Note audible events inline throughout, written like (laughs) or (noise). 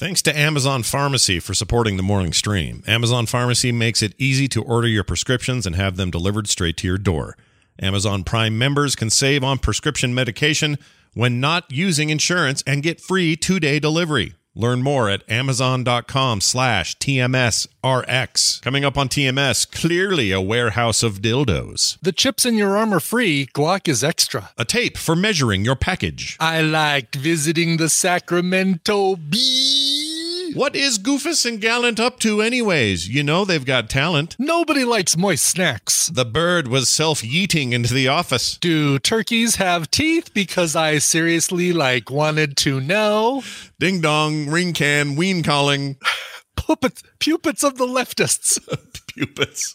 Thanks to Amazon Pharmacy for supporting the morning stream. Amazon Pharmacy makes it easy to order your prescriptions and have them delivered straight to your door. Amazon Prime members can save on prescription medication when not using insurance and get free two-day delivery. Learn more at amazon.com slash TMSRX. Coming up on TMS, clearly a warehouse of dildos. The chips in your arm are free. Guac is extra. A tape for measuring your package. I like visiting the Sacramento Bee. What is Goofus and Gallant up to anyways? You know they've got talent. Nobody likes moist snacks. The bird was self-yeeting into the office. Do turkeys have teeth? Because I seriously like wanted to know. Ding dong, ring can, ween calling. (sighs) Puppets, puppets of the leftists. (laughs) Puppets.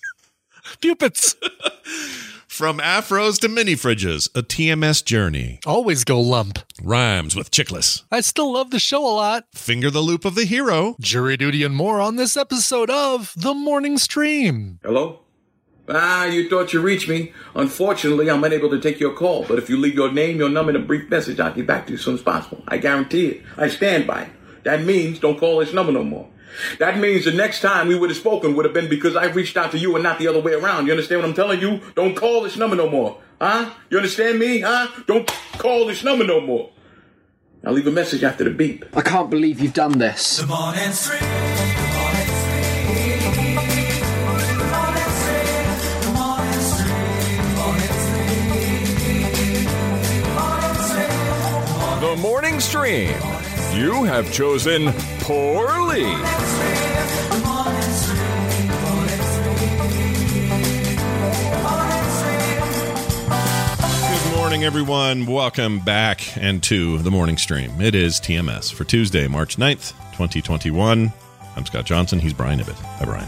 Puppets. (laughs) From afros to mini fridges, a TMS journey. Always go lump. Rhymes with chickless. I still love the show a lot. Finger the loop of the hero. Jury duty and more on this episode of The Morning Stream. Hello? Ah, you thought you reached me. Unfortunately, I'm unable to take your call, but if you leave your name, your number, and a brief message, I'll get back to you as soon as possible. I guarantee it. I stand by it. That means don't call this number no more. That means the next time we would have spoken would have been because I reached out to you and not the other way around. You understand what I'm telling you? Don't call this number no more. Huh? You understand me? Huh? Don't call this number no more. I'll leave a message after the beep. I can't believe you've done this. The morning stream. The morning stream. The morning stream. You have chosen poorly. Good morning, everyone. Welcome back and to the morning stream. It is TMS for Tuesday, March 9th, 2021. I'm Scott Johnson. He's Brian Ibbott. Hi, Brian.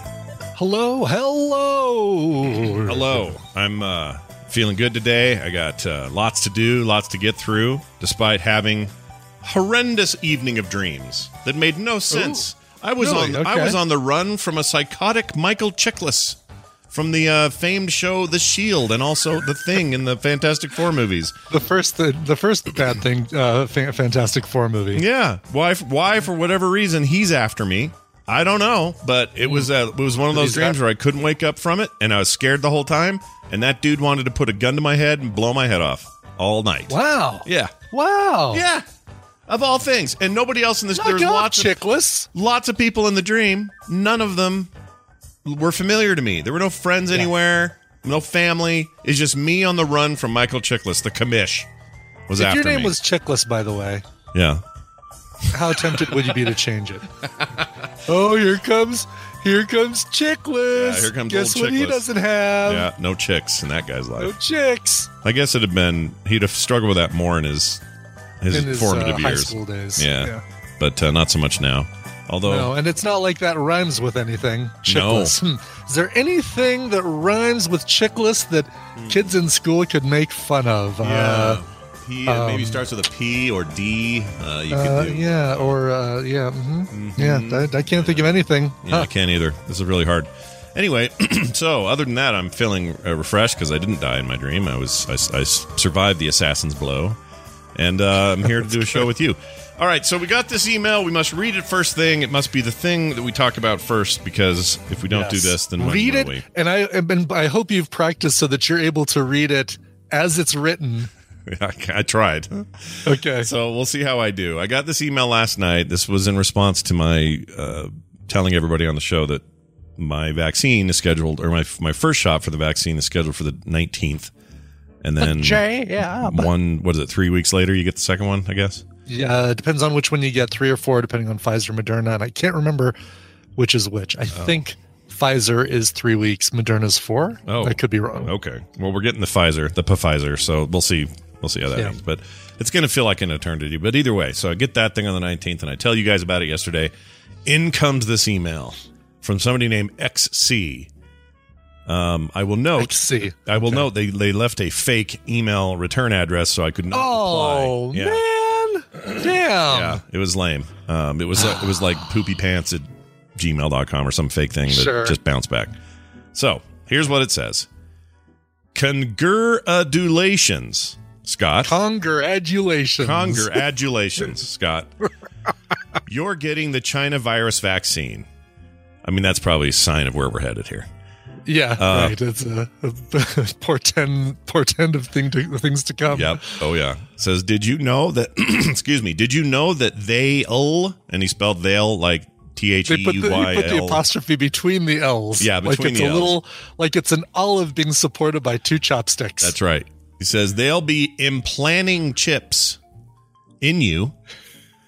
Hello, hello. Hello. I'm uh, feeling good today. I got uh, lots to do, lots to get through, despite having horrendous evening of dreams that made no sense. I was Really? on I was on the run from a psychotic Michael Chiklis from the uh, famed show The Shield and also The Thing in the Fantastic Four movies. The first, the, the first bad thing, uh, Fa- Fantastic Four movie. Yeah, why? Why for whatever reason he's after me? I don't know, but it was uh, it was one of those dreams where I couldn't wake up from it, and I was scared the whole time. And that dude wanted to put a gun to my head and blow my head off all night. Wow. Yeah, Wow. yeah. Of all things, and nobody else in this. Knock there's off, lots of lots of people in the dream. None of them were familiar to me. There were no friends anywhere, no family. It's just me on the run from Michael Chiklis. the commish. Was If after your name me. was Chickless, by the way, yeah. how tempted would you be to change it? (laughs) oh, here comes, here comes Chickless. Yeah, here comes Guess what he doesn't have? Yeah, no chicks in that guy's life. No chicks. I guess it'd have been he'd have struggled with that more in his his, In his, formative uh, high years. school days. Yeah, Yeah. but uh, not so much now. Although No, and it's not like that rhymes with anything. Chickless. Hmm. Is there anything that rhymes with chickless that kids in school could make fun of? Yeah, Uh, P uh, maybe um, starts with a P or D. Uh, you uh, could do. yeah, or uh, yeah, hmm yeah. I, I can't think of anything. Yeah, I can't either. This is really hard. Anyway, (clears throat) so other than that, I'm feeling uh, refreshed because I didn't die in my dream. I was I, I survived the assassin's blow, and uh, I'm here to do a show with you. All right, so we got this email. We must read it first thing. It must be the thing that we talk about first because if we don't do this, then when read it, we? and I and I hope you've practiced so that you're able to read it as it's written. (laughs) I, I tried. Okay. So we'll see how I do. I got this email last night. This was in response to my uh, telling everybody on the show that my vaccine is scheduled, or my my first shot for the vaccine is scheduled for the 19th, and then yeah. one what is it? Three weeks later, you get the second one, I guess. Yeah, it depends on which one you get, three or four, depending on Pfizer, Moderna, and I can't remember which is which. I oh. think Pfizer is three weeks, Moderna's four. Oh. I could be wrong. Okay. Well, we're getting the Pfizer, the Pfizer, so we'll see. We'll see how that Yeah. is. But it's going to feel like an eternity. But either way, so I get that thing on the 19th, and I tell you guys about it yesterday. In comes this email from somebody named XC. Um, I will note. XC. I will note they they left a fake email return address, so I could not Oh reply. Yeah. man, damn. Yeah, it was lame. Um, it was uh, it was like (sighs) poopy pants at gmail.com or some fake thing that Sure. just bounced back. So here's what it says Congratulations, Scott. Congratulations. Congratulations, (laughs) Scott. You're getting the China virus vaccine. I mean, that's probably a sign of where we're headed here. Yeah, Uh, right. It's a, a (laughs) portend portend of thing to, things to come. Yep. Oh yeah. Says, did you know that? (clears throat) excuse me. Did you know that they'll and he spelled they'll like T H They E put, the, U Y they the L. apostrophe between the L's. Yeah, like it's the a Ls. little, like it's an olive being supported by two chopsticks. That's right. He says they'll be implanting chips in you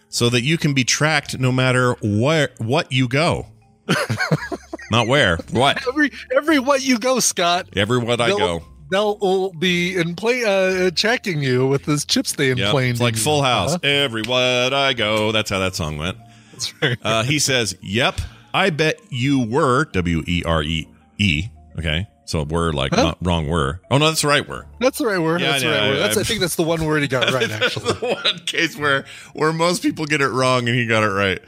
so that you can be tracked no matter where what you go. (laughs) Not where. What? Every every what you go, Scott. Everywhere I go. They'll be in play uh, checking you with those chips they Yep. implanted. It's like you. Full House. Uh-huh. Everywhere I go. That's how that song went. That's right. Uh, he says, "Yep, I bet you were W E R E E." Okay, so were like Huh? not wrong were. Oh no, that's the right were. That's the right word. Yeah, that's I the right word. That's, I, I- think that's the one word he got (laughs) right. Actually, the one case where where most people get it wrong and he got it right.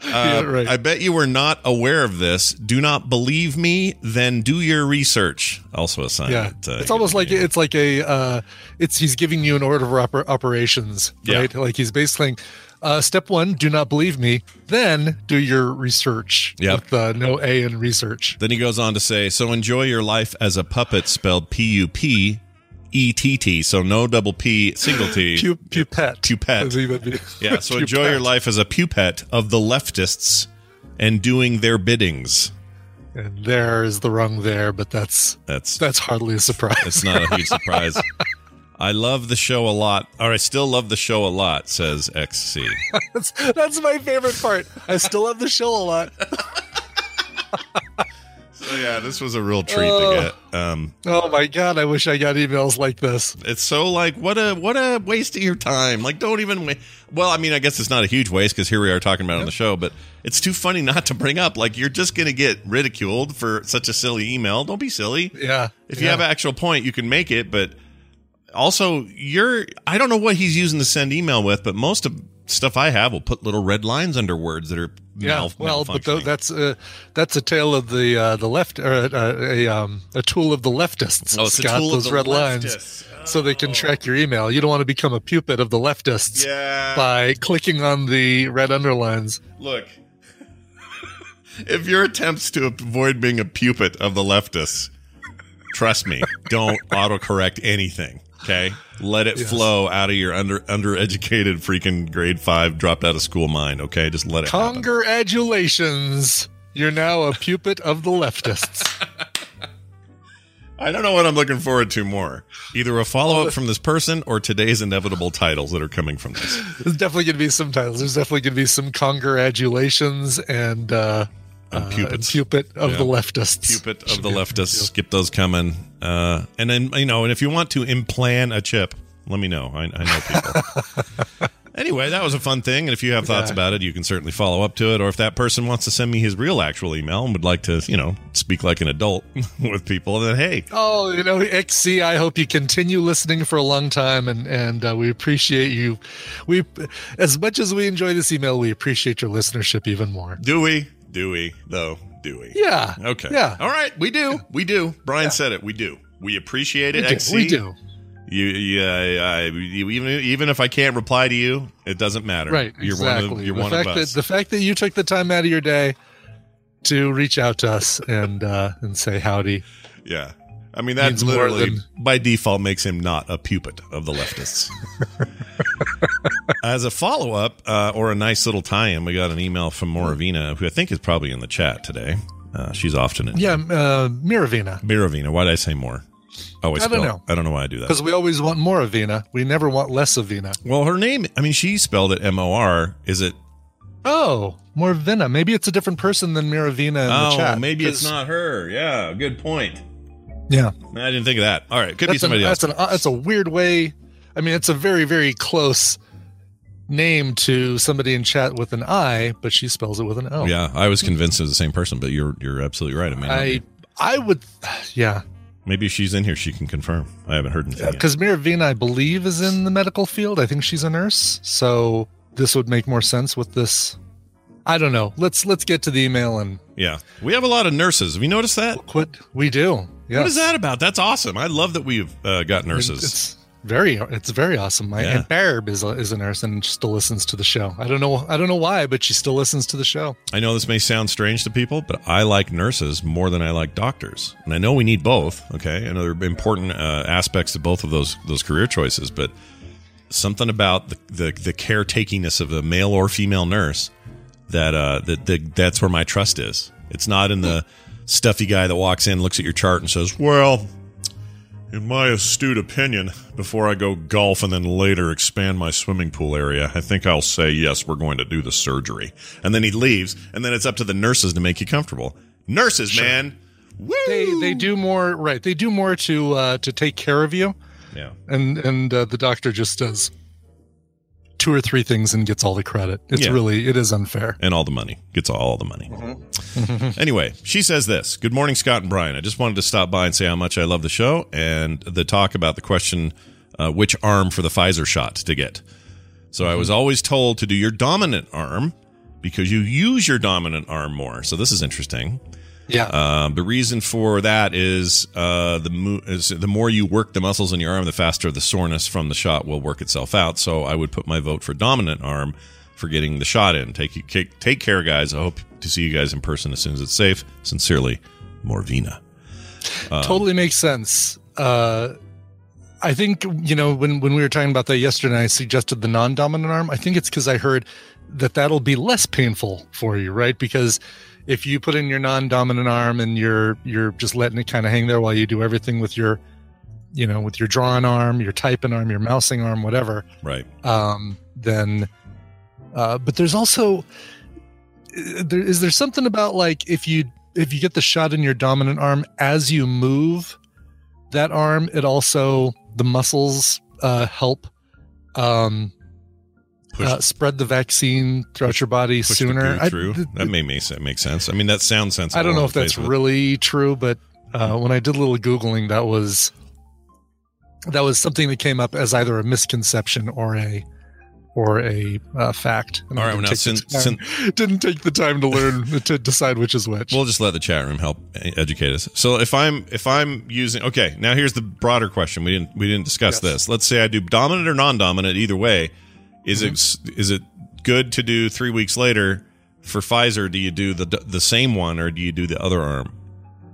(laughs) Uh, Yeah, right. I bet you were not aware of this. Do not believe me? Then do your research. Also a sign. yeah. that, uh, it's almost like it's like a uh, it's he's giving you an order of oper- operations, Yeah. right? Like he's basically uh, step one: do not believe me. Then do your research. Yep. With uh, no A in research. Then he goes on to say, "So enjoy your life as a puppet, spelled P U P E T T. So no double P, single T. (laughs) Pu- pupette. Pupette. As he would be. (laughs) Yeah. So enjoy your life as a pupette of the leftists and doing their biddings. And there is the rung there, but that's That's that's hardly a surprise. It's not a huge (laughs) surprise. I love the show a lot, or I still love the show a lot, says XC. that's, that's my favorite part. I still love the show a lot. So yeah, this was a real treat Oh. to get. Um, Oh my god, I wish I got emails like this. it's so like what a what a waste of your time. Like don't even. Wa- well, I mean, I guess it's not a huge waste because here we are talking about it on the show, but it's too funny not to bring up. Like you're just gonna get ridiculed for such a silly email. Don't be silly. Yeah. If you have an actual point, you can make it, but also you're I don't know what he's using to send email with, but most of stuff I have will put little red lines under words that are yeah, mal- well, but malfunctioning. that's uh, that's a tale of the uh, the left, or uh, a um, a tool of the leftists. Oh, it's a Scott, those red leftists. lines, so they can track your email. You don't want to become a puppet of the leftists yeah. by clicking on the red underlines. Look, (laughs) if your attempts to avoid being a puppet of the leftists, trust me, don't (laughs) autocorrect anything. Okay, let it Yes. flow out of your under undereducated freaking grade five dropped out of school mind. Okay, just let it. happen. Congratulations, you're now a puppet of the leftists. (laughs) I don't know what I'm looking forward to more. Either a follow up from this person or today's inevitable titles that are coming from this. There's definitely going to be some titles. There's definitely going to be some congratulations and uh, And uh, and puppet of Yeah. the leftists. Cupid of the leftists. Get those coming. Uh, and then, you know, and if you want to implant a chip, let me know. I, I know people. (laughs) anyway, that was a fun thing. And if you have thoughts Yeah. about it, you can certainly follow up to it. Or if that person wants to send me his real actual email and would like to, you know, speak like an adult (laughs) with people, then hey, Oh, you know, XC, I hope you continue listening for a long time, and and uh, we appreciate you. We, as much as we enjoy this email, we appreciate your listenership even more. do we? Do we, though? Do we? Yeah. Okay. Yeah. All right. We do. We do. Brian said it. We do. We appreciate We it. do. XC. We do. You, you, uh, I, you, even even if I can't reply to you, it doesn't matter. Right. You're exactly. one of you're the one fact of us. That, the fact that you took the time out of your day to reach out to us and uh, and say howdy. yeah. I mean, that Means more literally, than- by default, makes him not a puppet of the leftists. (laughs) As a follow up uh, or a nice little tie in, we got an email from Moravina, who I think is probably in the chat today. Uh, she's often in. Yeah, uh, Miravina. Miravina. Why did I say more? Oh, I don't know. I don't know why I do that. Because we always want more of Vina. We never want less of Vina. Well, her name, I mean, she spelled it M O R. Is it? Oh, more Vina. Maybe it's a different person than Miravina in the chat. oh, chat. maybe it's not her. Yeah, good point. Yeah, I didn't think of that. All right, could be that's, an, somebody else. that's, an, uh, that's a weird way. I mean, it's a very, very close name to somebody in chat with an I, but she spells it with an O. Yeah, I was convinced it was the same person, but you're you're absolutely right. I mean, I, I would, yeah, maybe she's in here, she can confirm. I haven't heard anything. because Miravina, I believe, is in the medical field. I think she's a nurse, so this would make more sense with this. I don't know. Let's let's get to the email and Yeah, we have a lot of nurses. Have you noticed that? quit. We do. Yes. What is that about? That's awesome. I love that we've uh, got nurses. It's very it's very awesome. My Yeah. aunt Barb is a, is a nurse and still listens to the show. I don't know I don't know why, but she still listens to the show. I know this may sound strange to people, but I like nurses more than I like doctors, and I know we need both. Okay, I know there are important uh, aspects to both of those those career choices, but something about the the, the caretakingness of a male or female nurse that uh that, that that's where my trust is. It's not in the stuffy guy that walks in, looks at your chart, and says, "Well." In my astute opinion, before I go golf and then later expand my swimming pool area, I think I'll say, yes, we're going to do the surgery. And then he leaves, and then it's up to the nurses to make you comfortable. Nurses, man. Woo! They they do more right. They do more to uh to take care of you Yeah. and and uh, the doctor just does two or three things and gets all the credit. It's Yeah. really it is unfair. And all the money. Gets all the money. (laughs) anyway, she says this Good morning, Scott and Brian. I just wanted to stop by and say how much I love the show and the talk about the question uh, which arm for the Pfizer shot to get. So I was always told to do your dominant arm because you use your dominant arm more. So this is interesting. Yeah. Um, the reason for that is uh, the mo- is the more you work the muscles in your arm, the faster the soreness from the shot will work itself out. So I would put my vote for dominant arm for getting the shot in. Take take, take care, guys. I hope to see you guys in person as soon as it's safe. Sincerely, Morvina. totally makes sense. Uh, I think you know when when we were talking about that yesterday, I suggested the non-dominant arm. I think it's because I heard that that'll be less painful for you, right? Because if you put in your non-dominant arm and you're you're just letting it kind of hang there while you do everything with your, you know, with your drawing arm, your typing arm, your mousing arm, whatever, Right. um, then. Uh, but there's also uh, there is there something about like if you if you get the shot in your dominant arm as you move that arm, it also the muscles uh, help um, uh, spread the vaccine throughout your body sooner. I- th- that may make, make sense. I mean, that sounds sensible. I don't know if that's of it. really true, but uh, when I did a little googling, that was that was something that came up as either a misconception or a or a uh, fact. And All I right, didn't now, take sin- the time- (laughs) didn't take the time to learn (laughs) to decide which is which. We'll just let the chat room help educate us. So if I'm if I'm using okay, now here's the broader question. We didn't we didn't discuss Yes. this. Let's say I do dominant or non-dominant. Either way, is Mm-hmm. it is it good to do three weeks later for Pfizer? Do you do the the same one or do you do the other arm?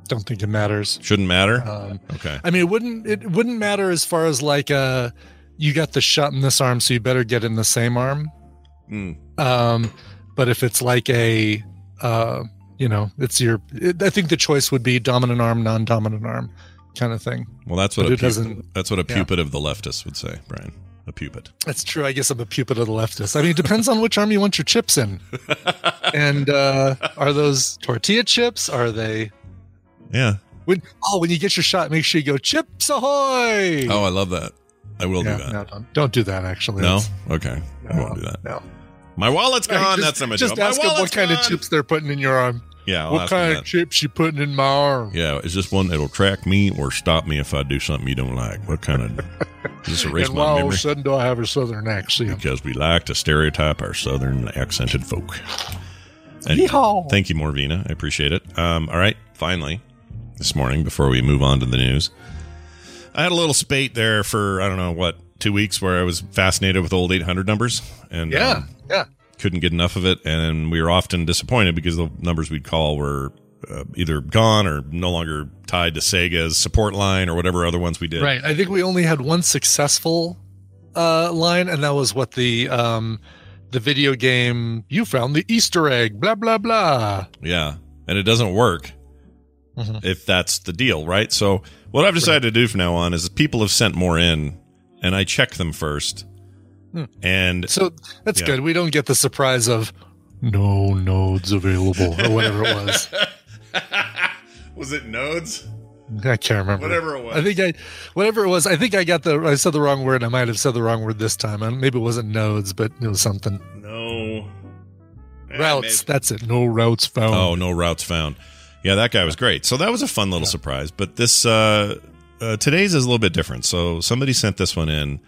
Don't think it matters. Shouldn't matter. Um, okay. I mean, it wouldn't it wouldn't matter as far as like uh you got the shot in this arm, so you better get in the same arm. Mm. Um, but if it's like a uh, you know, it's your. It, I think the choice would be dominant arm, non-dominant arm, kind of thing. Well, that's what But a it pup- doesn't- that's what a yeah. pupit of the leftists would say, Brian. A pupit. That's true. I guess I'm a pupil of the leftist. I mean, it depends on which arm you want your chips in. (laughs) and uh, are those tortilla chips? Are they? Yeah. When oh, when you get your shot, make sure you go chips ahoy! Oh, I love that. I will yeah, do that. no, don't, don't do that. Actually, No. That's- Okay. I won't do that. No, My wallet's gone. Just- that's how much. Just My ask them what wallet's kind of chips they're putting in your arm. Yeah. I'll what kind of chips you putting in my arm? Yeah, is this one that'll track me or stop me if I do something you don't like? What kind of does this erase (laughs) and my why all of memory? a sudden do I have a southern accent? Because we like to stereotype our southern accented folk. Anyway, Yeehaw. thank you, Morvina. I appreciate it. Um, all right, finally, this morning before we move on to the news, I had a little spate there for I don't know what two weeks where I was fascinated with old 800 numbers and Yeah, um, yeah. Couldn't get enough of it, and we were often disappointed because the numbers we'd call were uh, either gone or no longer tied to Sega's support line or whatever other ones we did. Right. I think we only had one successful uh, line, and that was what the um, the video game you found the Easter egg. Blah blah blah. Yeah, and it doesn't work Mhm. if that's the deal, right? So what I've decided to do from now on is people have sent more in, and I check them first, Hmm. and So that's Yeah. good. We don't get the surprise of no nodes available or whatever it was. (laughs) was it nodes? I can't remember. Whatever it was. I think I, whatever it was. I think I got the. I said the wrong word. I might have said the wrong word this time. And maybe it wasn't nodes, but it was something. No routes. maybe- That's it. No routes found. Oh, no routes found. Yeah, that guy was great. So that was a fun little surprise. But this uh, uh, today's is a little bit different. So somebody sent this one in,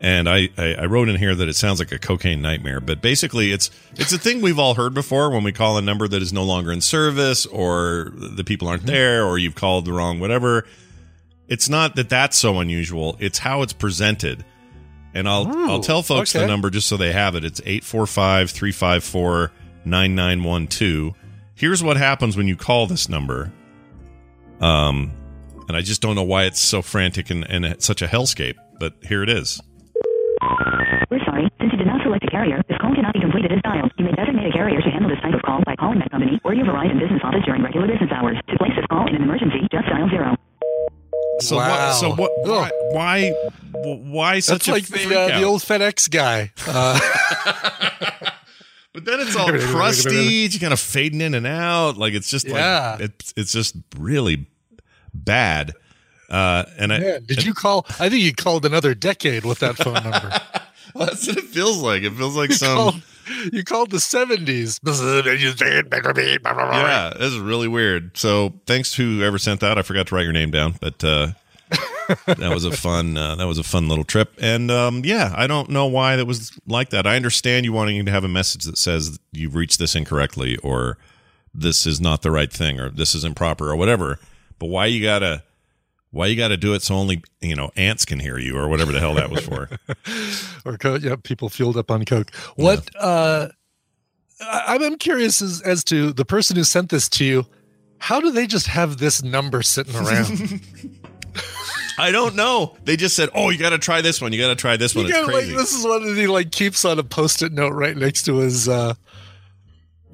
and I, I I wrote in here that it sounds like a cocaine nightmare. But basically, it's it's a thing we've all heard before when we call a number that is no longer in service, or the people aren't there, or you've called the wrong whatever. It's not that that's so unusual. It's how it's presented. And I'll Ooh, I'll tell folks the number just so they have it. It's 845-354-9912. Here's what happens when you call this number. Um and I just don't know why it's so frantic and, and such a hellscape, but here it is. We're sorry. Since you did not select a carrier, this call cannot be completed as dialed. You may designate a carrier to handle this type of call by calling that company or your Verizon business office during regular business hours. To place this call in an emergency, just dial zero. So Wow. what so what why why, why such That's a like freak the, uh, out? the old FedEx guy. Uh, (laughs) But then it's all (laughs) crusty. It's kind of fading in and out. Like it's just Yeah. like it's it's just really bad. Uh, and I man, did you call? I think you called another decade with that phone number. (laughs) that's what it feels like. It feels like you, some called, you called the seventies. yeah. This is really weird. So thanks to whoever sent that. I forgot to write your name down, but uh, (laughs) that was a fun uh, that was a fun little trip. And um, yeah, I don't know why that was like that. I understand you wanting to have a message that says you've reached this incorrectly or this is not the right thing or this is improper or whatever. But why you gotta why you gotta do it so only you know ants can hear you or whatever the hell that was for? (laughs) or coke. Yeah, people fueled up on coke. What? uh I, I'm curious as, as to the person who sent this to you. How do they just have this number sitting around? (laughs) (laughs) I don't know. They just said, "Oh, you got to try this one. You got to try this one." you It's gotta, like, crazy. this is one that he like keeps on a post-it note right next to his uh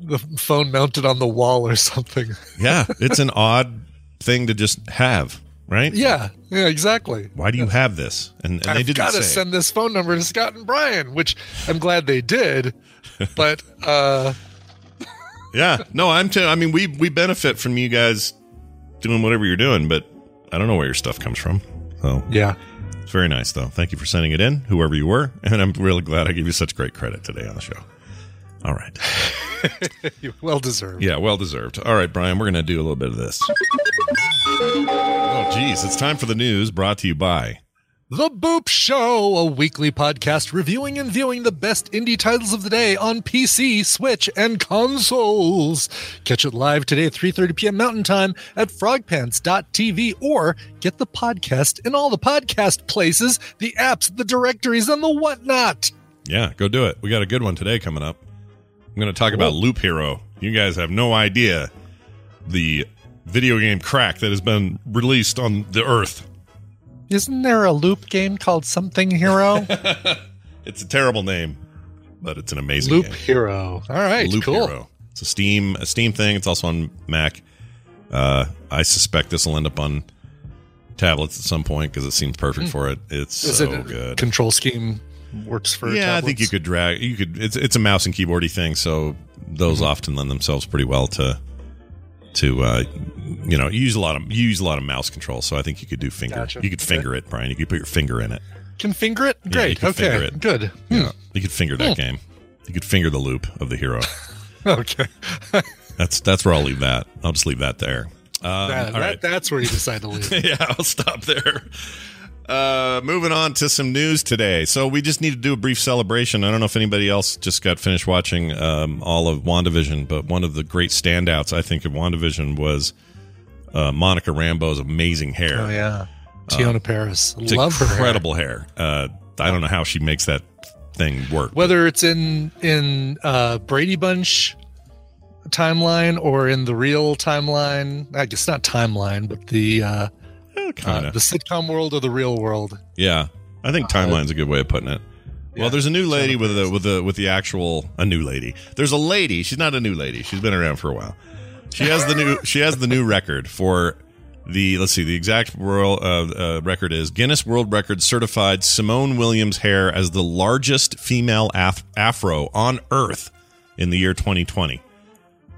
the phone mounted on the wall or something. yeah, it's an odd thing to just have, right? Yeah, yeah, exactly. Why do you have this? And, and they I've didn't got to say. send this phone number to Scott and Brian, which I'm glad they did. (laughs) But uh yeah, no, I'm. T- I mean, we we benefit from you guys doing whatever you're doing, but I don't know where your stuff comes from. So yeah, it's very nice though. Thank you for sending it in, whoever you were, and I'm really glad I gave you such great credit today on the show. All right. (laughs) well deserved. Yeah, well deserved. All right, Brian, we're going to do a little bit of this. Oh, geez. It's time for the news brought to you by. The Boop Show, a weekly podcast reviewing and viewing the best indie titles of the day on PC, Switch, and consoles. Catch it live today at 3.30 p.m. Mountain Time at frogpants.tv or get the podcast in all the podcast places, the apps, the directories, and the whatnot. Yeah, go do it. We got a good one today coming up. I'm going to talk about Loop Hero. You guys have no idea the video game crack that has been released on the Earth. Isn't there a loop game called Something Hero? (laughs) It's a terrible name, but it's an amazing loop game. Hero. All right, Loop cool. Hero. It's a Steam a Steam thing. It's also on Mac. Uh, I suspect this will end up on tablets at some point because it seems perfect for it. It's Hmm. Is so it a good. control scheme works for yeah, I think you could drag. You could. It's it's a mouse and keyboardy thing, so those Mm-hmm. often lend themselves pretty well to to uh, you know use a lot of use a lot of mouse control. So I think you could do finger. Gotcha. You could finger it, Brian. You could put your finger in it. Can finger it? Yeah, Great. finger okay. it. Good. Yeah, you could finger that Hmm. game. You could finger the loop of the hero. (laughs) Okay. (laughs) That's that's where I'll leave that. I'll just leave that there. Um, That- that- right. That's where you decide to leave. (laughs) yeah, I'll stop there. Uh, moving on to some news today. So we just need to do a brief celebration. I don't know if anybody else just got finished watching um, all of WandaVision, but one of the great standouts I think of WandaVision was uh, Monica Rambeau's amazing hair. Oh yeah. Teyonah Parris. It's Love her hair. incredible hair. Uh, I don't know how she makes that thing work. Whether it's in in uh, Brady Bunch timeline or in the real timeline, I guess not timeline, but the uh, kinda. uh, the sitcom world or the real world. Yeah, I think timeline's a good way of putting it. Well, there's a new lady with the with the with the actual a new lady. There's a lady. She's not a new lady. She's been around for a while. She has the new (laughs) she has the new record for the let's see the exact world uh, uh, record is Guinness World Record certified Simone Williams hair as the largest female af- afro on Earth in the year 2020,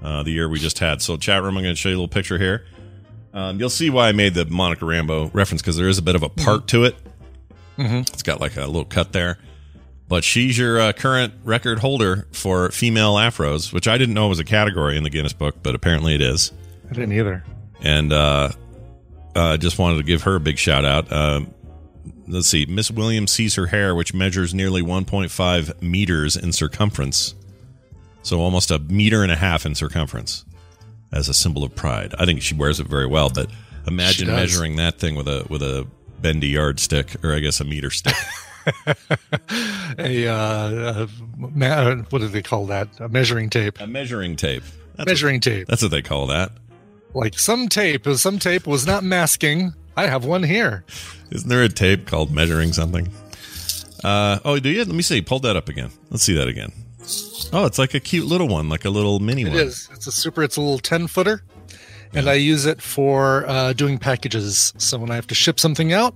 uh, the year we just had. So chat room, I'm going to show you a little picture here. Um, you'll see why I made the Monica Rambeau reference because there is a bit of a part to it. Mm-hmm. It's got like a little cut there. But she's your uh, current record holder for female afros, which I didn't know was a category in the Guinness Book, but apparently it is. I didn't either. And uh, uh, just wanted to give her a big shout out. Uh, let's see. Miss Williams sees her hair, which measures nearly 1.5 meters in circumference. So almost a meter and a half in circumference as a symbol of pride. I think she wears it very well, but imagine measuring that thing with a with a bendy yardstick or I guess a meter stick. (laughs) A uh, ma- uh, what do they call that? A measuring tape. A measuring tape. That's measuring tape. That's what they call that. Like some tape. Some tape was not masking. I have one here. Isn't there a tape called measuring something? Uh, oh, do you? Let me see. Pull that up again. Let's see that again. Oh, it's like a cute little one, like a little mini It one. is. It's a super. It's a little ten footer, and I use it for uh, doing packages. So when I have to ship something out,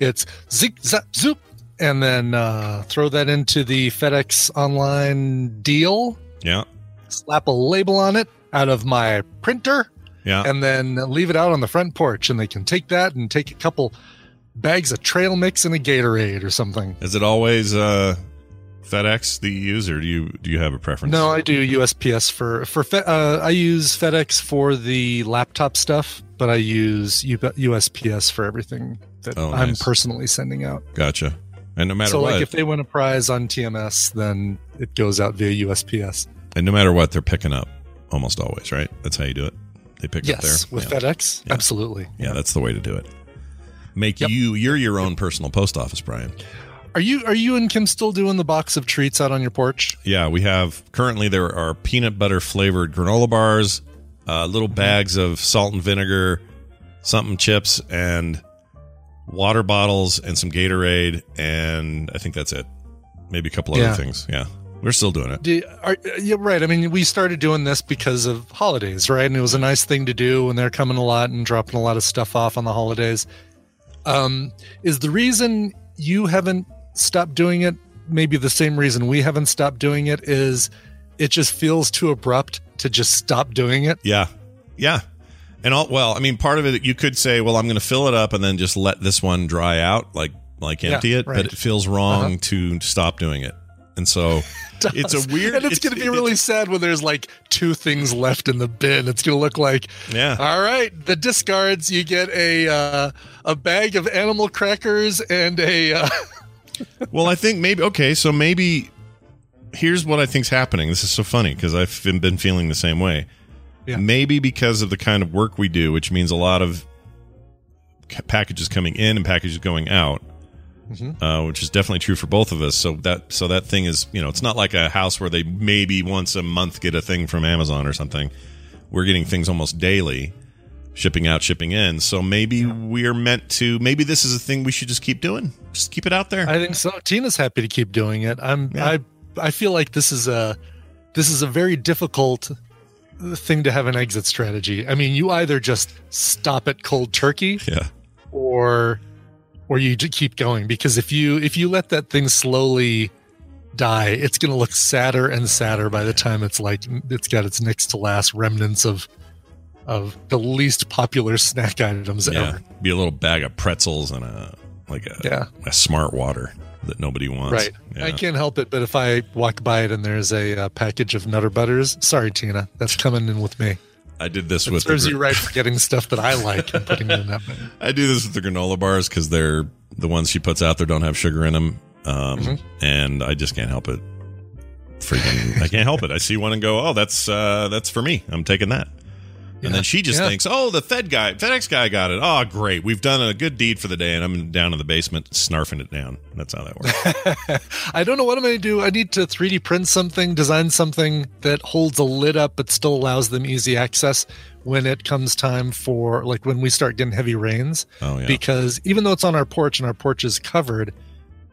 it's zip zap zoop, and then uh, throw that into the FedEx online deal. Yeah, Slap a label on it out of my printer, yeah. and then leave it out on the front porch, and they can take that and take a couple bags of trail mix and a Gatorade or something. Is it always uh, FedEx that you use, or do you do you have a preference? No, I do USPS for for uh, I use FedEx for the laptop stuff, but I use USPS for everything that Oh, I'm personally sending out. Gotcha. And no matter so, what, like, if they win a prize on TMS, then it goes out via USPS. and no matter what, they're picking up almost always, right? That's how you do it. They pick up there with yeah. FedEx, Yeah. absolutely. Yeah, that's the way to do it. Make you you're your own personal post office, Brian. Are you are you and Kim still doing the box of treats out on your porch? Yeah, we have currently there are peanut butter flavored granola bars, uh, little bags of salt and vinegar, something chips, and water bottles, and some Gatorade, and I think that's it. Maybe a couple Yeah. other things. Yeah, we're still doing it. Do, are, you're right. I mean, we started doing this because of holidays, right? And it was a nice thing to do when they're coming a lot and dropping a lot of stuff off on the holidays. Um, is the reason you haven't stopped doing it maybe the same reason we haven't stopped doing it is it just feels too abrupt to just stop doing it. Yeah, yeah. And all well, I mean, part of it you could say, well, I'm going to fill it up and then just let this one dry out, like like Yeah, empty it. right. But it feels wrong Uh-huh. to stop doing it, and so (laughs) it's a weird. and it's, going to be really sad when there's like two things left in the bin. It's going to look like, Yeah. all right, the discards. You get a uh, a bag of animal crackers and a. Uh, (laughs) well, I think maybe okay. So maybe here's what I think's happening. This is so funny because I've been- been feeling the same way. Yeah. Maybe because of the kind of work we do, which means a lot of packages coming in and packages going out, Mhm. uh, which is definitely true for both of us. So that so that thing is you know it's not like a house where they maybe once a month get a thing from Amazon or something. We're getting things almost daily, shipping out, shipping in. So maybe we're meant to. Maybe this is a thing we should just keep doing. Just keep it out there. I think so. Tina's happy to keep doing it. I'm. Yeah. I. I feel like this is a. This is a very difficult thing to have an exit strategy. I mean, you either just stop it cold turkey, (laughs) yeah. or or you keep going because if you if you let that thing slowly die, it's going to look sadder and sadder by the time it's like it's got its next to last remnants of of the least popular snack items Yeah, ever. be a little bag of pretzels and a like a Yeah. a smart water that nobody wants. Right. Yeah. I can't help it, but if I walk by it and there's a uh, package of Nutter Butters, sorry, Tina, that's (laughs) coming in with me. I did this It with the, serves you right for (laughs) getting stuff that I like and putting it in that bin. (laughs) I do this with the granola bars because they're the ones she puts out there don't have sugar in them, um, Mm-hmm. and I just can't help it. Freaking, I can't help it. I see one and go, oh, that's uh, that's for me. I'm taking that. And then she just Yeah. thinks, "Oh, the Fed guy, FedEx guy got it. Oh, great, we've done a good deed for the day." And I'm down in the basement snarfing it down. That's how that works. (laughs) I don't know what I'm going to do. I need to 3D print something, design something that holds a lid up but still allows them easy access when it comes time for like when we start getting heavy rains. Oh yeah. Because even though it's on our porch and our porch is covered,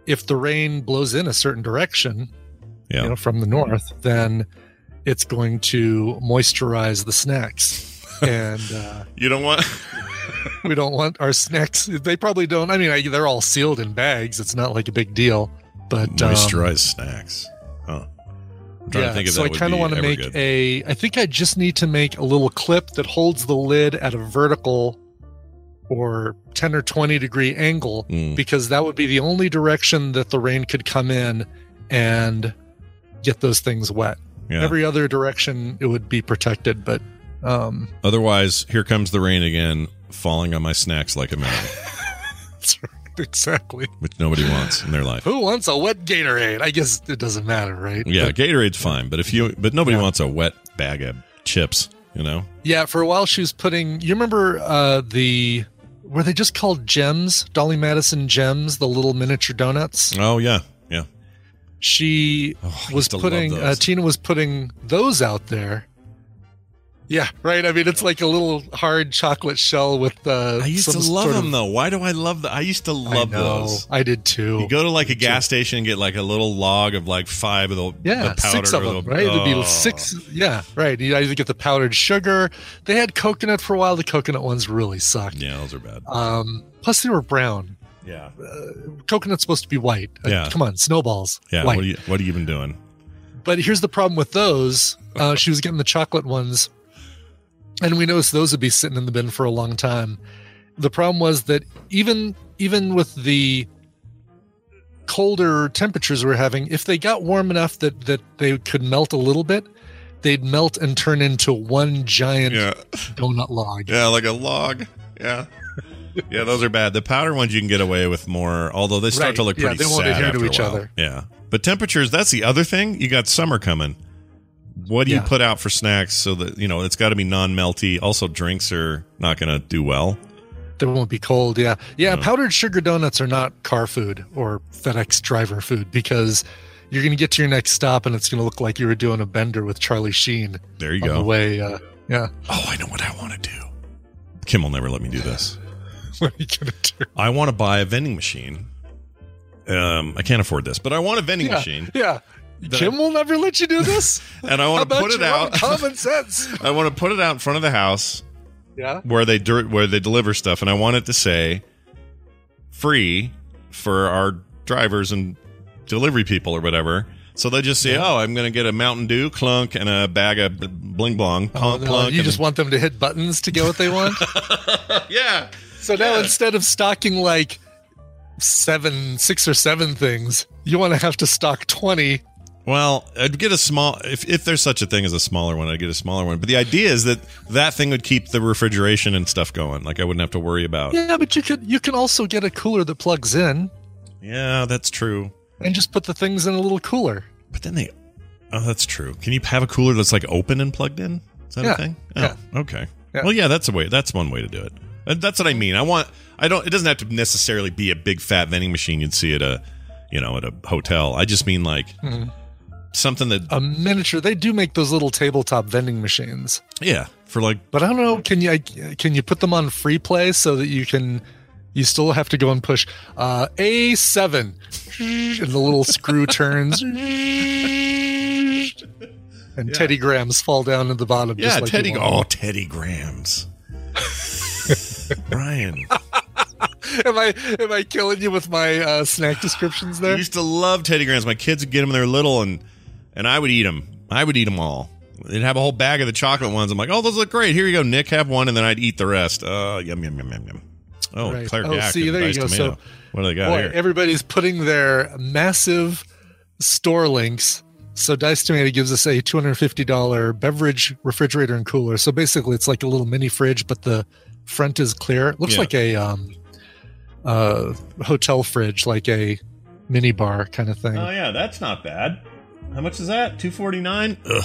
if the rain blows in a certain direction, yeah. you know, from the north, then it's going to moisturize the snacks. and uh, (laughs) you don't want. (laughs) we don't want our snacks. They probably don't. I mean, I, they're all sealed in bags. It's not like a big deal. But um, snacks. Huh. I'm trying to think if so I kind of want to make good. a. I think I just need to make a little clip that holds the lid at a vertical or 10 or 20 degree angle Mm. because that would be the only direction that the rain could come in and get those things wet. Yeah. Every other direction it would be protected, but um Otherwise, here comes the rain again, falling on my snacks like a (laughs) that's right, exactly. which nobody wants in their life. Who wants a wet Gatorade? I guess it doesn't matter, right? Yeah, But- Gatorade's fine, but if you, but nobody Yeah. wants a wet bag of chips. You know? Yeah, for a while she was putting. You remember uh, the were they just called gems? Dolly Madison gems, the little miniature donuts. Oh yeah. She Oh, was used to love putting. Uh. Tina was putting those out there. Yeah, right. I mean, it's like a little hard chocolate shell with. Uh, I used some to love them of- though. Why do I love the? I used to I love know, those. I did too. You go to like a gas station and get like a little log of like five of the Yeah, the six of them, the- right? It'd be Oh. six. Yeah, right. You either get the powdered sugar. They had coconut for a while. The coconut ones really sucked. Yeah, those are bad. Um, plus, they were brown. Yeah, Coconut's supposed to be white. Uh, Yeah. come on, snowballs. yeah. What are you What are you even doing? But here's the problem with those. Uh, she was getting the chocolate ones, and we noticed those would be sitting in the bin for a long time. The problem was that even even with the colder temperatures we're having, if they got warm enough that that they could melt a little bit, they'd melt and turn into one giant Yeah, donut log. yeah, like a log. Yeah. Yeah, those are bad. The powder ones you can get away with more, although they start Right. to look Yeah, pretty they won't sad adhere to each other. Yeah, but temperatures. That's the other thing. You got summer coming. What do you put out for snacks so that you know it's got to be non-melty? Also, drinks are not going to do well. They won't be cold. Yeah. Yeah. Powdered sugar donuts are not car food or FedEx driver food because you're going to get to your next stop and it's going to look like you were doing a bender with Charlie Sheen There you on go. the way. Uh, yeah. Oh, I know what I want to do. Kim will never let me do this. (laughs) What are you to do? I want to buy a vending machine. Um, I can't afford this, but I want a vending Yeah. machine, Yeah. Jim Kim will never let you do (laughs) this. and I want to put it out. Common (laughs) sense. I want to put it out in front of the house Yeah. where they dir- where they deliver stuff, and I want it to say free for our drivers and delivery people or whatever. So they just say, "Oh, I'm going to get a Mountain Dew clunk and a bag of bling blong Oh, plunk no, plunk." you just want them to hit buttons to get what they want. yeah, so now Yeah. instead of stocking like seven, six or seven things, you want to have to stock 20. Well, I'd get a small if if there's such a thing as a smaller one, I'd get a smaller one. But the idea is that that thing would keep the refrigeration and stuff going. Like I wouldn't have to worry about. Yeah, but you could you can also get a cooler that plugs in Yeah, that's true. and just put the things in a little cooler. But then they Oh, that's true. Can you have a cooler that's like open and plugged in? Is that Yeah, a thing? Oh, yeah. okay. Yeah. Well, yeah, that's a way. That's one way to do it. That's what I mean. I want. I don't. It doesn't have to necessarily be a big fat vending machine you'd see at a, you know, at a hotel. I just mean like Mhm. something that, A miniature. They do make those little tabletop vending machines, yeah, for like but I don't know. Can you can you put them on free play so that you can? You still have to go and push uh, A seven, and the little screw turns, and Teddy Grahams fall down at the bottom. yeah, just like Teddy. Oh. Teddy Grahams. (laughs) Brian, (laughs) am I am I killing you with my uh, snack descriptions there? I used to love Teddy Grahams. My kids would get them when they were little, and and I would eat them. I would eat them all. They'd have a whole bag of the chocolate ones. I'm like, oh, those look great. Here you go, Nick. Have one, and then I'd eat the rest. Uh, yum yum yum yum yum. Oh, Right. Claire Oh, see, there you go. tomato. So- what do they got Boy, here? everybody's putting their massive store links. So Dice Tomato gives us a $250 beverage refrigerator and cooler. So basically, it's like a little mini fridge, but the front is clear. It looks Yeah. like a um, uh, hotel fridge, like a mini bar kind of thing. Oh yeah, that's not bad. How much is that? Two forty nine. Ugh.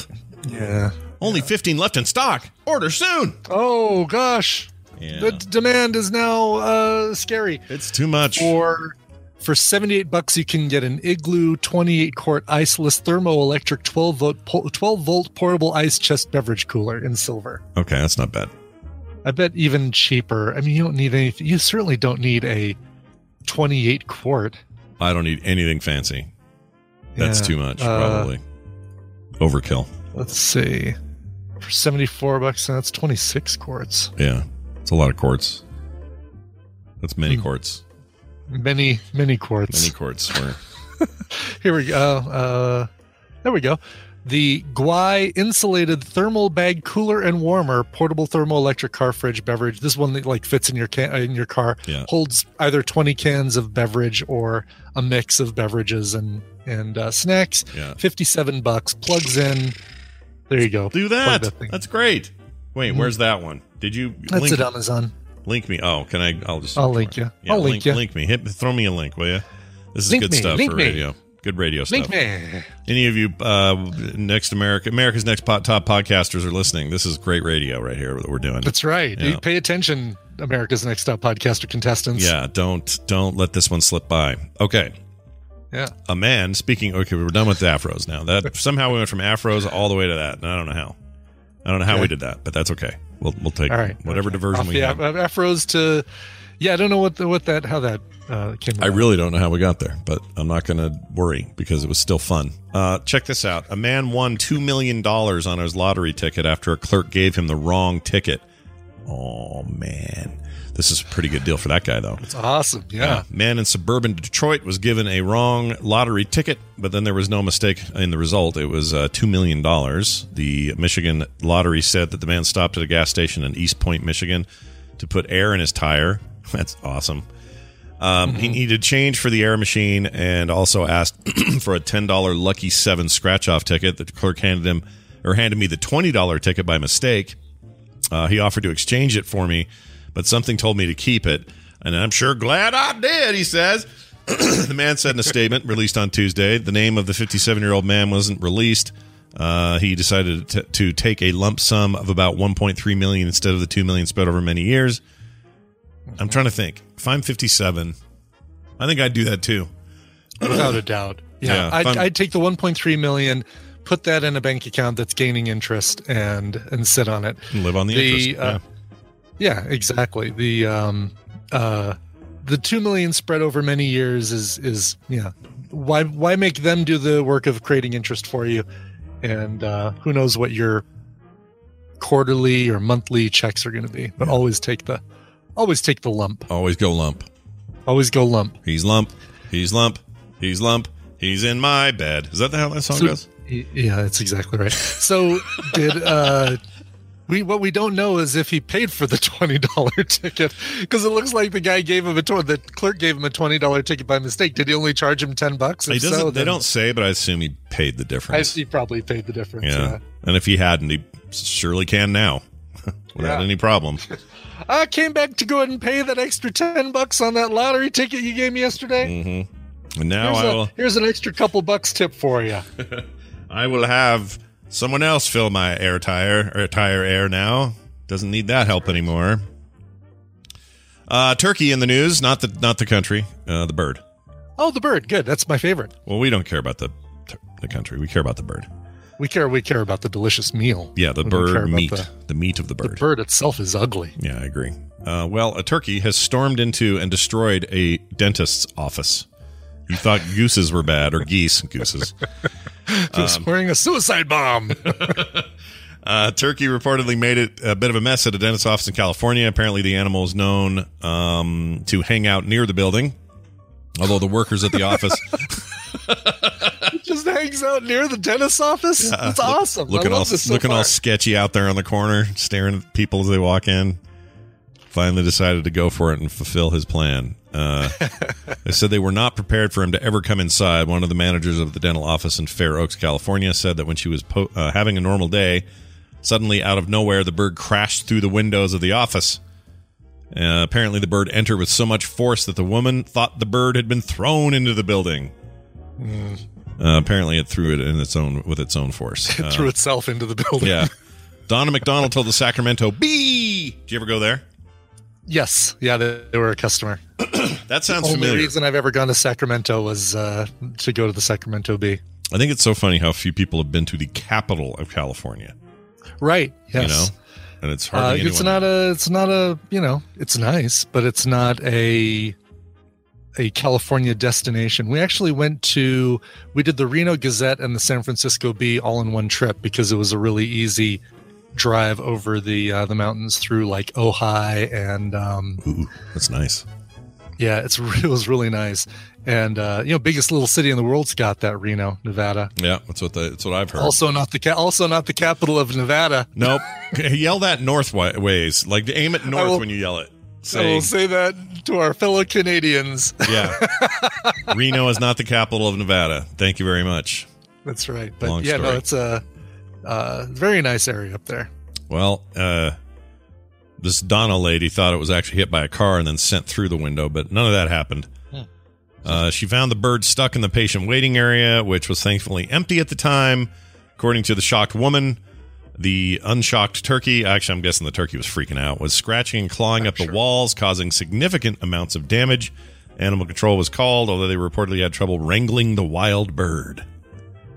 yeah. Only 15 left in stock. Order soon. Oh gosh, Yeah. the d- demand is now uh, scary. It's too much. For for seventy eight bucks, you can get an Igloo twenty eight quart iceless thermoelectric twelve volt twelve volt portable ice chest beverage cooler in silver. Okay, that's not bad. I bet even cheaper. I mean, you don't need anything. You certainly don't need a twenty eight quart. I don't need anything fancy. That's Yeah, too much, uh, probably. Overkill. Let's see. For seventy four bucks, that's twenty six quarts. Yeah. It's a lot of quarts. That's many Hmm. quarts. Many many quarts. Many quarts. (laughs) Here we go. Uh, there we go. The Guai insulated thermal bag cooler and warmer portable thermoelectric car fridge beverage. This one that like fits in your can in your car. Yeah. Holds either twenty cans of beverage or a mix of beverages and and uh, snacks. Yeah. Fifty seven bucks. Plugs in. There you go. do that. That's great. Wait, where's that one? Did you That's link it, Amazon. Link me. Oh, can I? I'll just. I'll link you. Yeah, I'll link, link you. Link me. Hit. Throw me a link, will you? This is Link good me, stuff for me. radio. Good radio stuff. Any of you uh, next America, America's next po- top podcasters are listening. This is great radio right here that we're doing. That's right. Yeah. Pay attention, America's Next Top podcaster contestants. Yeah, don't don't let this one slip by. Okay. Yeah. A man speaking. Okay, we're done with afros now. That (laughs) somehow we went from afros all the way to that, and I don't know how. I don't know how Okay. we did that, but that's okay. We'll we'll take All right. whatever diversion Off we have. afros to yeah i don't know what the, what that how that uh came I really don't know how we got there, but I'm not going to worry because it was still fun. Uh, check this out. A man won $2 million on his lottery ticket after a clerk gave him the wrong ticket. Oh, man. This is a pretty good deal for that guy, though. it's awesome yeah Man in suburban Detroit was given a wrong lottery ticket, but then there was no mistake in the result. It was uh, $2 million. The Michigan lottery said that the man stopped at a gas station in Eastpointe, Michigan to put air in his tire. (laughs) That's awesome. Um, He needed change for the air machine and also asked (clears throat) for a $10 Lucky 7 scratch off ticket. The clerk handed him or handed me the $20 ticket by mistake. Uh, he offered to exchange it for me, but something told me to keep it. And I'm sure glad I did, he says. (clears throat) the man said in a statement released on Tuesday. The name of the 57 year old man wasn't released. Uh, he decided to, to take a lump sum of about 1.3 million instead of the 2 million spread over many years. I'm trying to think. If I'm 57, I think I'd do that too. without a doubt Yeah, yeah, I'd, I'd take the 1.3 million put that in a bank account that's gaining interest and and sit on it And live on the, interest. uh, yeah exactly the um uh the 2 million spread over many years is is yeah why why make them do the work of creating interest for you and uh who knows what your quarterly or monthly checks are going to be but always take the always take the lump. Always go lump. always go lump He's lump. He's lump. He's lump. He's in my bed. Is that how that song So- goes? Yeah, that's exactly right. So (laughs) did uh we what we don't know is if he paid for the twenty dollar ticket because it looks like the guy gave him a tw- the clerk gave him a twenty dollar ticket by mistake. Did he only charge him ten bucks? He doesn't, so, they don't say, but I assume he paid the I, difference. he probably paid the difference. yeah. And if he hadn't, he surely can now without Yeah. any problem. (laughs) I came back to go ahead and pay that extra ten bucks on that lottery ticket you gave me yesterday. hmm And now here's, I a- will, here's an extra couple bucks tip for you. (laughs) I will have someone else fill my air tire or tire air now. Doesn't need that help anymore. Uh, Turkey in the news, not the not the country, uh, the bird. Oh, the bird, good. That's my favorite. Well, we don't care about the the country. We care about the bird. We care. We care about the delicious meal. Yeah, the We bird meat, The, the meat of the bird. the bird. itself is ugly. Yeah, I agree. Uh, well, a turkey has stormed into and destroyed a dentist's office. You thought (laughs) gooses were bad, or geese, gooses. (laughs) Just wearing a suicide bomb. (laughs) Uh, turkey reportedly made it a bit of a mess at a dentist's office in California. Apparently, the animal is known um, to hang out near the building. Although the workers at the office just hangs out near the dentist's office. That's awesome. looking all so looking all sketchy out there on the corner, staring at people as they walk in. Finally, decided to go for it and fulfill his plan. Uh, (laughs) they said they were not prepared for him to ever come inside. One of the managers of the dental office in Fair Oaks, California, said that when she was po- uh, having a normal day, suddenly out of nowhere, the bird crashed through the windows of the office. Uh, apparently, the bird entered with so much force that the woman thought the bird had been thrown into the building. Uh, apparently, it threw it in its own with its own force. (laughs) Uh, threw itself into the building. yeah. (laughs) Donna McDonald told the Sacramento Bee. Did you ever go there? Yes, yeah, they, they were a customer. (clears throat) That sounds Only familiar. reason I've ever gone to Sacramento was uh, to go to the Sacramento Bee. I think it's so funny how few people have been to the capital of California. Right. Yes. You know, and it's Uh, it's not a. It's not a. You know, it's nice, but it's not a a California destination. We actually went to. We did the Reno Gazette and the San Francisco Bee all in one trip because it was a really easy drive over the uh, the mountains through like Ojai and um, Ooh, that's nice. yeah, it's (laughs) it was really nice. And uh, you know, biggest little city in the world's got that Reno, Nevada. Yeah, that's what the, that's what I've heard. Also not the ca- also not the capital of Nevada. nope. (laughs) yell that north ways. Like aim it north will- when you yell it. I we'll say that to our fellow Canadians. yeah. (laughs) Reno is not the capital of Nevada. Thank you very much. That's right. But Long yeah, no, it's a uh, very nice area up there. Well, uh, this Donna lady thought it was actually hit by a car and then sent through the window, but none of that happened. Uh, she found the bird stuck in the patient waiting area, which was thankfully empty at the time. According to the shocked woman, the unshocked turkey, actually, I'm guessing the turkey was freaking out, was scratching and clawing up the walls, causing significant amounts of damage. Animal control was called, although they reportedly had trouble wrangling the wild bird.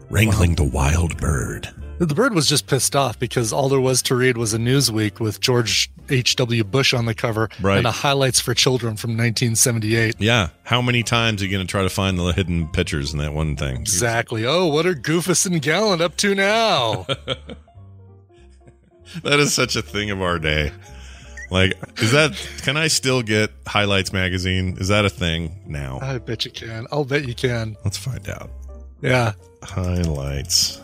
Wrangling the wild bird. The bird was just pissed off because all there was to read was a Newsweek with George H.W. Bush on the cover Right. and a highlights for children from 1978. Yeah. How many times are you going to try to find the hidden pictures in that one thing? Exactly. Oh, what are Goofus and Gallant up to now? (laughs) (laughs) That is such a thing of our day. Like, is that, can I still get Highlights Magazine? Is that a thing now? I bet you can. I'll bet you can. Let's find out. Yeah. Highlights.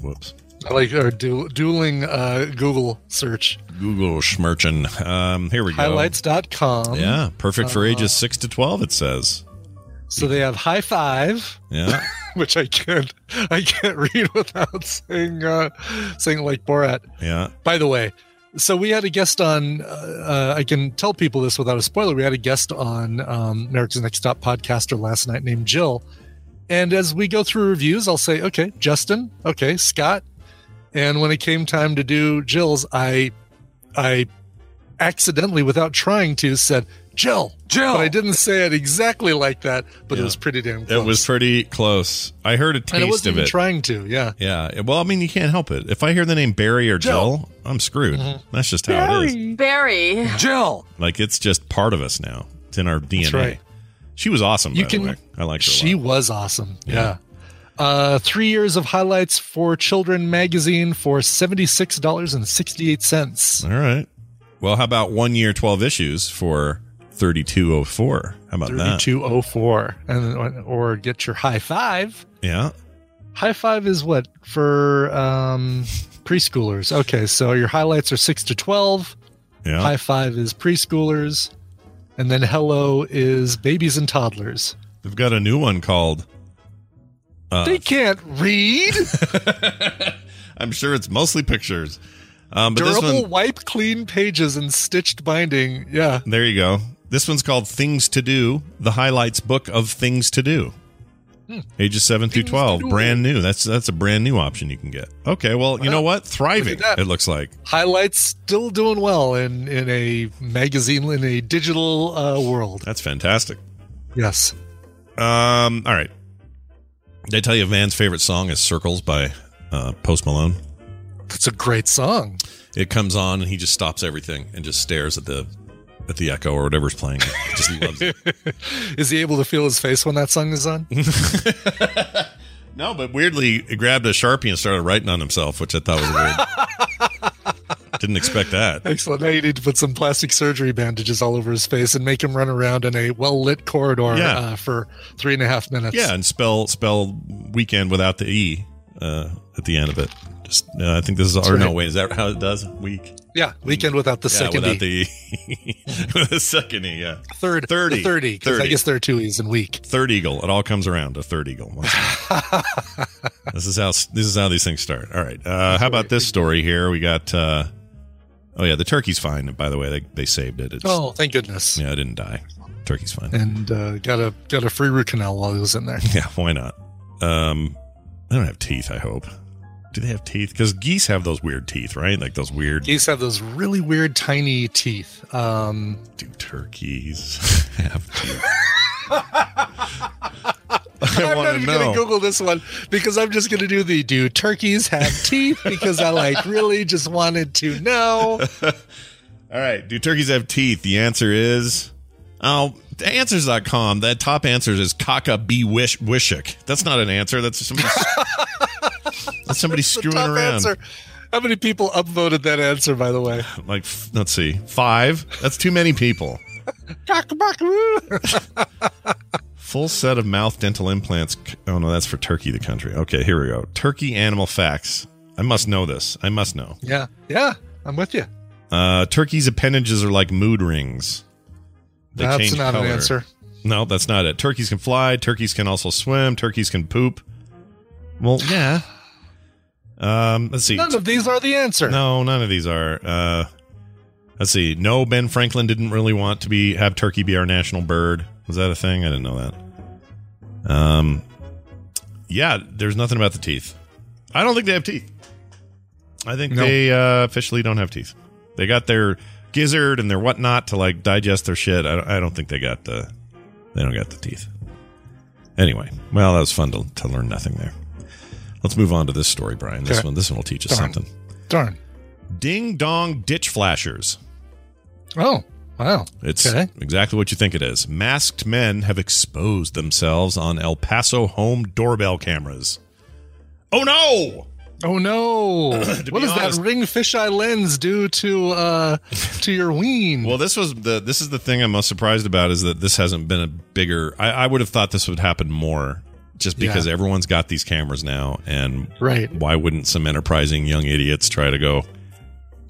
Whoops. I like our du- dueling uh, Google search. Google Schmerchen. Um, here we go. Highlights.com. Yeah. Perfect for Uh, ages 6 to 12, it says. So they have high five, Yeah. (laughs) which I can't I can't read (laughs) without saying uh, saying like Borat. Yeah. By the way, so we had a guest on. Uh, uh, I can tell people this without a spoiler. We had a guest on um, America's Next Top podcaster last night named Jill. And as we go through reviews, I'll say, okay, Justin, okay, Scott. And when it came time to do Jill's, I, I accidentally, without trying to, said Jill, Jill. But I didn't say it exactly like that. But Yeah. it was pretty damn close. It was pretty close. I heard a and I taste wasn't of even it. trying to. Yeah. yeah. Well, I mean, you can't help it. If I hear the name Barry or Jill, Jill. I'm screwed. Mm-hmm. That's just how it is. Barry. Jill. Like, it's just part of us now. It's in our DNA. right. She was awesome, You by can- the way. I liked her a She lot. was awesome. Yeah. Uh, three years of highlights for Children magazine for seventy six dollars and sixty eight cents. All right. Well, how about one year, 12 issues for 3204? How about Thirty that? two oh four, and or get your high five. Yeah. High five is what for um, preschoolers. Okay, so your highlights are six to twelve. Yeah. High five is preschoolers, and then hello is babies and toddlers. They've got a new one called. Uh, they can't read. (laughs) I'm sure it's mostly pictures. Um, but this Durable, one, wipe clean pages and stitched binding. Yeah. there you go. This one's called Things to Do, the highlights book of things to do. Ages 7 through Hmm. Things to 12, brand new. That's that's a brand new option you can get. Okay, well, you know what? Thriving, Look it looks like. highlights still doing well in in a magazine in a digital uh, world. That's fantastic. Yes. Um, all right. Did I tell you Van's favorite song is Circles by uh, Post Malone? It's a great song. It comes on and he just stops everything and just stares at the at the echo or whatever's playing. He just loves it. (laughs) Is he able to feel his face when that song is on? (laughs) No, but weirdly, he grabbed a sharpie and started writing on himself, which I thought was weird. (laughs) Didn't expect that. Excellent. Now you need to put some plastic surgery bandages all over his face and make him run around in a well lit corridor Yeah. uh, for three and a half minutes. Yeah, and spell spell weekend without the e uh, at the end of it. Just uh, I think this is no right. wait is that how it does week? Yeah. Weekend without the yeah, second without E. the (laughs) the second e. Yeah, Third. 30. The 30. Because I guess there are two E's in week. third eagle. It all comes around. A third eagle. (laughs) This is how this is how these things start. All right. Uh, how about this story here? We got. Uh, oh yeah, the turkey's fine. By the way, they they saved it. It's, Oh, thank goodness. yeah, it didn't die. Turkey's fine. And uh, got a got a free root canal while he was in there. (laughs) Yeah, why not? Um, I don't have teeth. I hope. Do they have teeth? Because geese have those weird teeth, right? Like those weird. Geese have those really weird tiny teeth. Um, Do turkeys (laughs) have teeth? I I'm want not to even going know. to Google this one because I'm just going to do the do turkeys have teeth because I like really just wanted to know. (laughs) All right. Do turkeys have teeth? The answer is oh, answers.com. The top answer is Kaka B Wish Wishik. That's not an answer. That's somebody. (laughs) (laughs) that's somebody screwing around. answer. How many people upvoted that answer, by the way? (laughs) Like, f- let's see, five. That's too many people. (laughs) Full set of mouth dental implants. Oh no, that's for Turkey, the country. Okay, here we go. Turkey animal facts. I must know this. I must know. yeah, yeah, I'm with you. Uh, turkey's appendages are like mood rings. They That's change not color. an answer. No, that's not it. Turkeys can fly. Turkeys can also swim. Turkeys can poop. Well, yeah. Um, let's see. None of these are the answer. No, none of these are. Uh, let's see. No, Ben Franklin didn't really want to be have turkey be our national bird. Was that a thing? I didn't know that. Um, yeah, there's nothing about the teeth. I don't think they have teeth. I think No. they uh, officially don't have teeth. They got their gizzard and their whatnot to like digest their shit. I don't, I don't think they got the they don't got the teeth. Anyway, well, that was fun to, to learn nothing there. Let's move on to this story, Brian. This Okay. one, this one will teach us Darn. something. Darn. Ding dong ditch flashers. Oh, wow. It's Okay. exactly what you think it is. Masked men have exposed themselves on El Paso home doorbell cameras. Oh no! Oh no! (clears throat) What does honest- that ring fisheye lens do to uh to your ween? Well, this was the this is the thing I'm most surprised about is that this hasn't been a bigger. I, I would have thought this would happen more, just because Yeah. everyone's got these cameras now, and Right. why wouldn't some enterprising young idiots try to go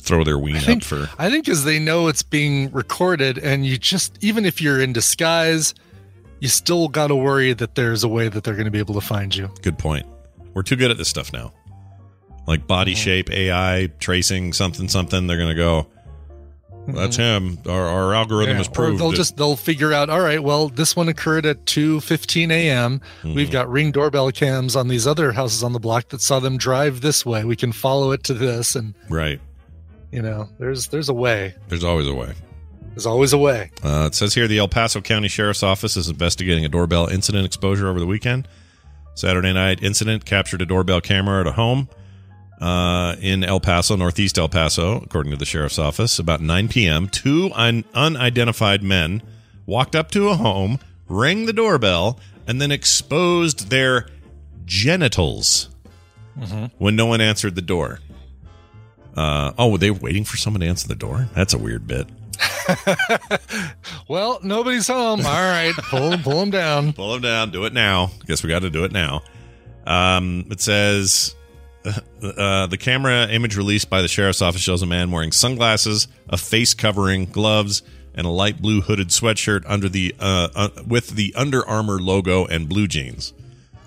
throw their ween I think, up for? I think as they know it's being recorded, and you just even if you're in disguise, you still got to worry that there's a way that they're going to be able to find you. Good point. We're too good at this stuff now. Like body shape, AI tracing, something, something. They're gonna go. That's him. Our, our algorithm Yeah, has or they'll it." just they'll figure out. All right, well, this one occurred at two fifteen a.m. Mm-hmm. We've got ring doorbell cams on these other houses on the block that saw them drive this way. We can follow it to this, and right. you know, there's there's a way. There's always a way. There's always a way. Uh, it says here the El Paso County Sheriff's Office is investigating a doorbell incident exposure over the weekend. Saturday night incident captured a doorbell camera at a home uh, in El Paso, northeast El Paso, according to the sheriff's office. About 9 p.m., two un- unidentified men walked up to a home, rang the doorbell, and then exposed their genitals when no one answered the door. Uh, oh, were they waiting for someone to answer the door? That's a weird bit. (laughs) Well, nobody's home. All right, pull pull them down. Pull them down. Do it now. Guess we got to do it now. Um, it says uh, the camera image released by the sheriff's office shows a man wearing sunglasses, a face covering, gloves, and a light blue hooded sweatshirt under the uh, uh, with the Under Armour logo and blue jeans.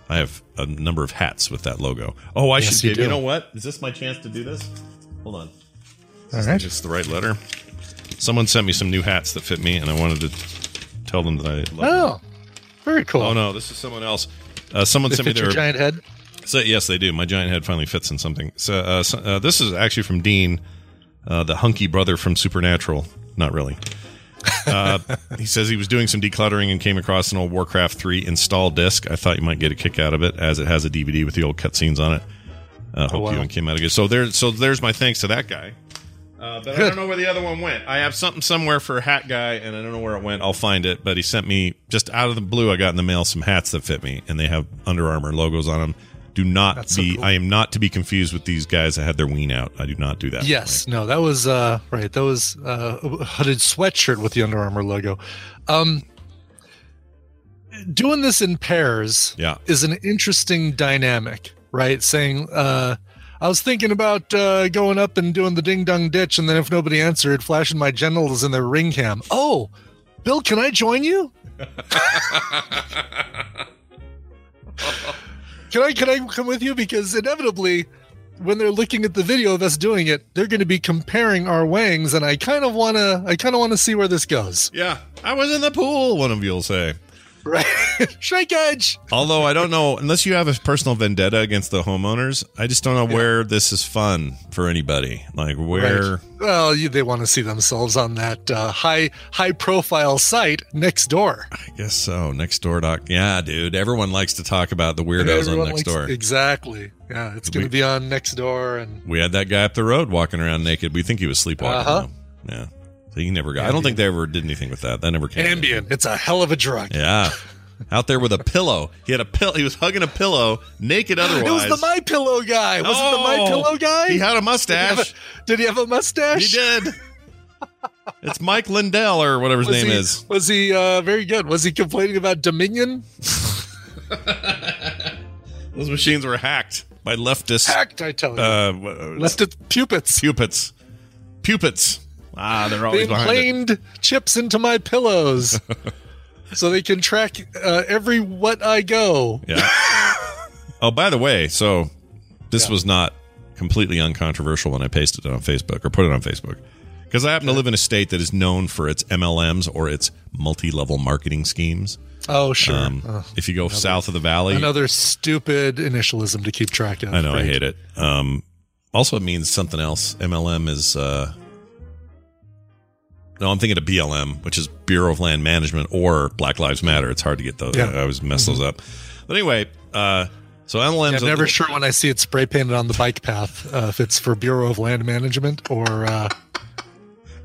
I have a number of hats with that logo. Oh, I Yes, should you do. You know what? Is this my chance to do this? Hold on. All right. It's the right letter. Someone sent me some new hats that fit me, and I wanted to tell them that I love them. Oh, very cool. Oh no, this is someone else. Uh, someone They sent me their giant head. So, yes, they do. My giant head finally fits in something. So, uh, so uh, this is actually from Dean, uh, the hunky brother from Supernatural. Not really. Uh, (laughs) he says he was doing some decluttering and came across an old Warcraft 3 install disc. I thought you might get a kick out of it, as it has a DVD with the old cutscenes on it. Uh, hope Oh, wow. you and Kim had a good. So there, so there's my thanks to that guy. Uh, but I don't know where the other one went. I have something somewhere for a hat guy, and I don't know where it went. I'll find it. But he sent me just out of the blue. I got in the mail some hats that fit me, and they have Under Armour logos on them. Do not That's so be. cool. I am not to be confused with these guys that had their ween out. I do not do that. Yes, no, that was uh right. That was uh, a hooded sweatshirt with the Under Armour logo. Um, doing this in pairs, Yeah. is an interesting dynamic, right? Saying, uh, I was thinking about uh, going up and doing the ding dong ditch, and then if nobody answered, flashing my genitals in their ring cam. Oh, Bill, can I join you? (laughs) (laughs) can I can I come with you? Because inevitably, when they're looking at the video of us doing it, they're going to be comparing our wangs, and I kind of want to I kind of want to see where this goes. Yeah, I was in the pool. One of you'll say. Right. (laughs) Shrinkage. Although I don't know, unless you have a personal vendetta against the homeowners, I just don't know where this is fun for anybody. Like where. Right. Well, you, they want to see themselves on that uh, high high profile site next door. I guess so. Next door doc. Yeah, dude. Everyone likes to talk about the weirdos on next likes- door. Exactly. Yeah, it's going to be on next door, and We had that guy up the road walking around naked. We think he was sleepwalking. Uh-huh. Yeah. So he never got. I don't think they ever did anything with that. That never came. Ambien. It's a hell of a drug. Yeah. Out there with a pillow. He had a pill. He was hugging a pillow, naked otherwise. (gasps) It was the My Pillow guy. Was it the My Oh, Pillow guy? He had a Did he have mustache. a, did he have a mustache? He did. It's Mike Lindell or whatever his Was name he, is. Was he uh, very good? Was he complaining about Dominion? (laughs) Those machines were hacked by leftists. Hacked, I tell you. Uh, w- Left it pupids. Ah, they're They always behind it. implaned chips into my pillows (laughs) so they can track uh, every what I go. Yeah. (laughs) oh, by the way, so this Yeah. was not completely uncontroversial when I pasted it on Facebook or put it on Facebook. Because I happen to live in a state that is known for its MLMs or its multi level marketing schemes. Oh, sure. Um, Uh, if you go south of the valley, another stupid initialism to keep track of. I know I hate it. Um, also, it means something else. MLM is. Uh, no, I'm thinking of BLM, which is Bureau of Land Management or Black Lives Matter. It's hard to get those. Yeah. Mm-hmm. I always mess those up. But anyway, uh, so MLM's. Yeah, I'm never sure when I see it spray painted on the bike path uh, if it's for Bureau of Land Management or uh,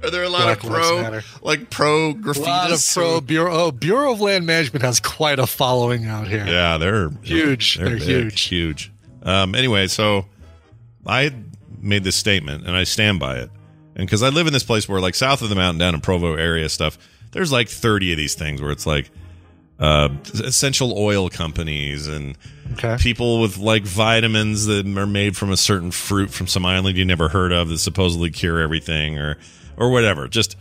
Are there a lot Black of pro, like pro graffiti? a lot of pro Bureau. Oh, Bureau of Land Management has quite a following out here. Yeah, they're Huge. They're big, huge. huge. Um, anyway, so I made this statement and I stand by it. And because I live in this place where, like, south of the mountain, down in Provo area stuff, there's like 30 of these things where it's like uh, essential oil companies and Okay. people with like vitamins that are made from a certain fruit from some island you never heard of that supposedly cure everything or or whatever. Just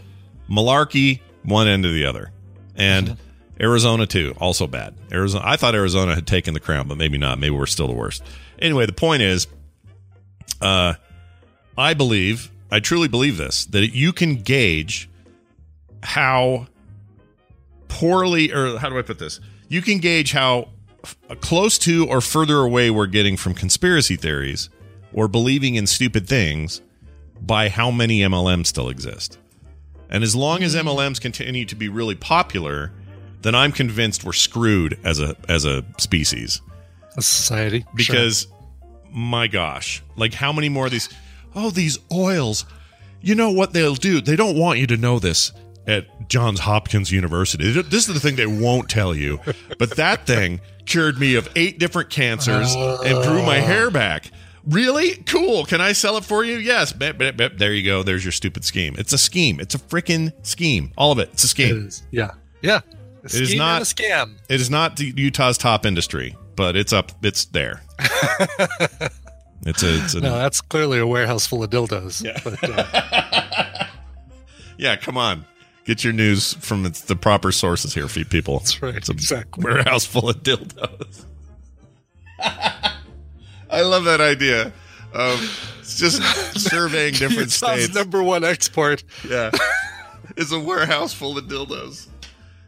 malarkey, one end to the other. And Arizona too, also bad. Arizona I thought Arizona had taken the crown, but maybe not. Maybe we're still the worst. Anyway, the point is uh I believe, I truly believe this, that you can gauge how poorly or how do I put this? You can gauge how f- close to or further away we're getting from conspiracy theories or believing in stupid things by how many MLMs still exist. And as long as mm-hmm. MLMs continue to be really popular, then I'm convinced we're screwed as a as a species A society. Sure. because my gosh, like how many more of these oh these oils. You know what they'll do? They don't want you to know this at Johns Hopkins University. This is the thing they won't tell you. But that thing cured me of eight different cancers and grew my hair back. Really? Cool. Can I sell it for you? Yes. Bep, bep, bep. There you go. There's your stupid scheme. It's a scheme. It's a freaking scheme. All of it. It's a It scheme. is. Yeah. Yeah. A It is not- a scam. It is not Utah's top industry, but it's up. It's there. (laughs) it's a. It's a No, that's clearly a warehouse full of dildos. Yeah. But, uh, (laughs) Yeah, come on. Get your news from the proper sources here, for people. That's right, It's a exactly. warehouse full of dildos. (laughs) I love that idea of it's just surveying (laughs) different Utah's states. number one export. yeah, it's a warehouse full of dildos.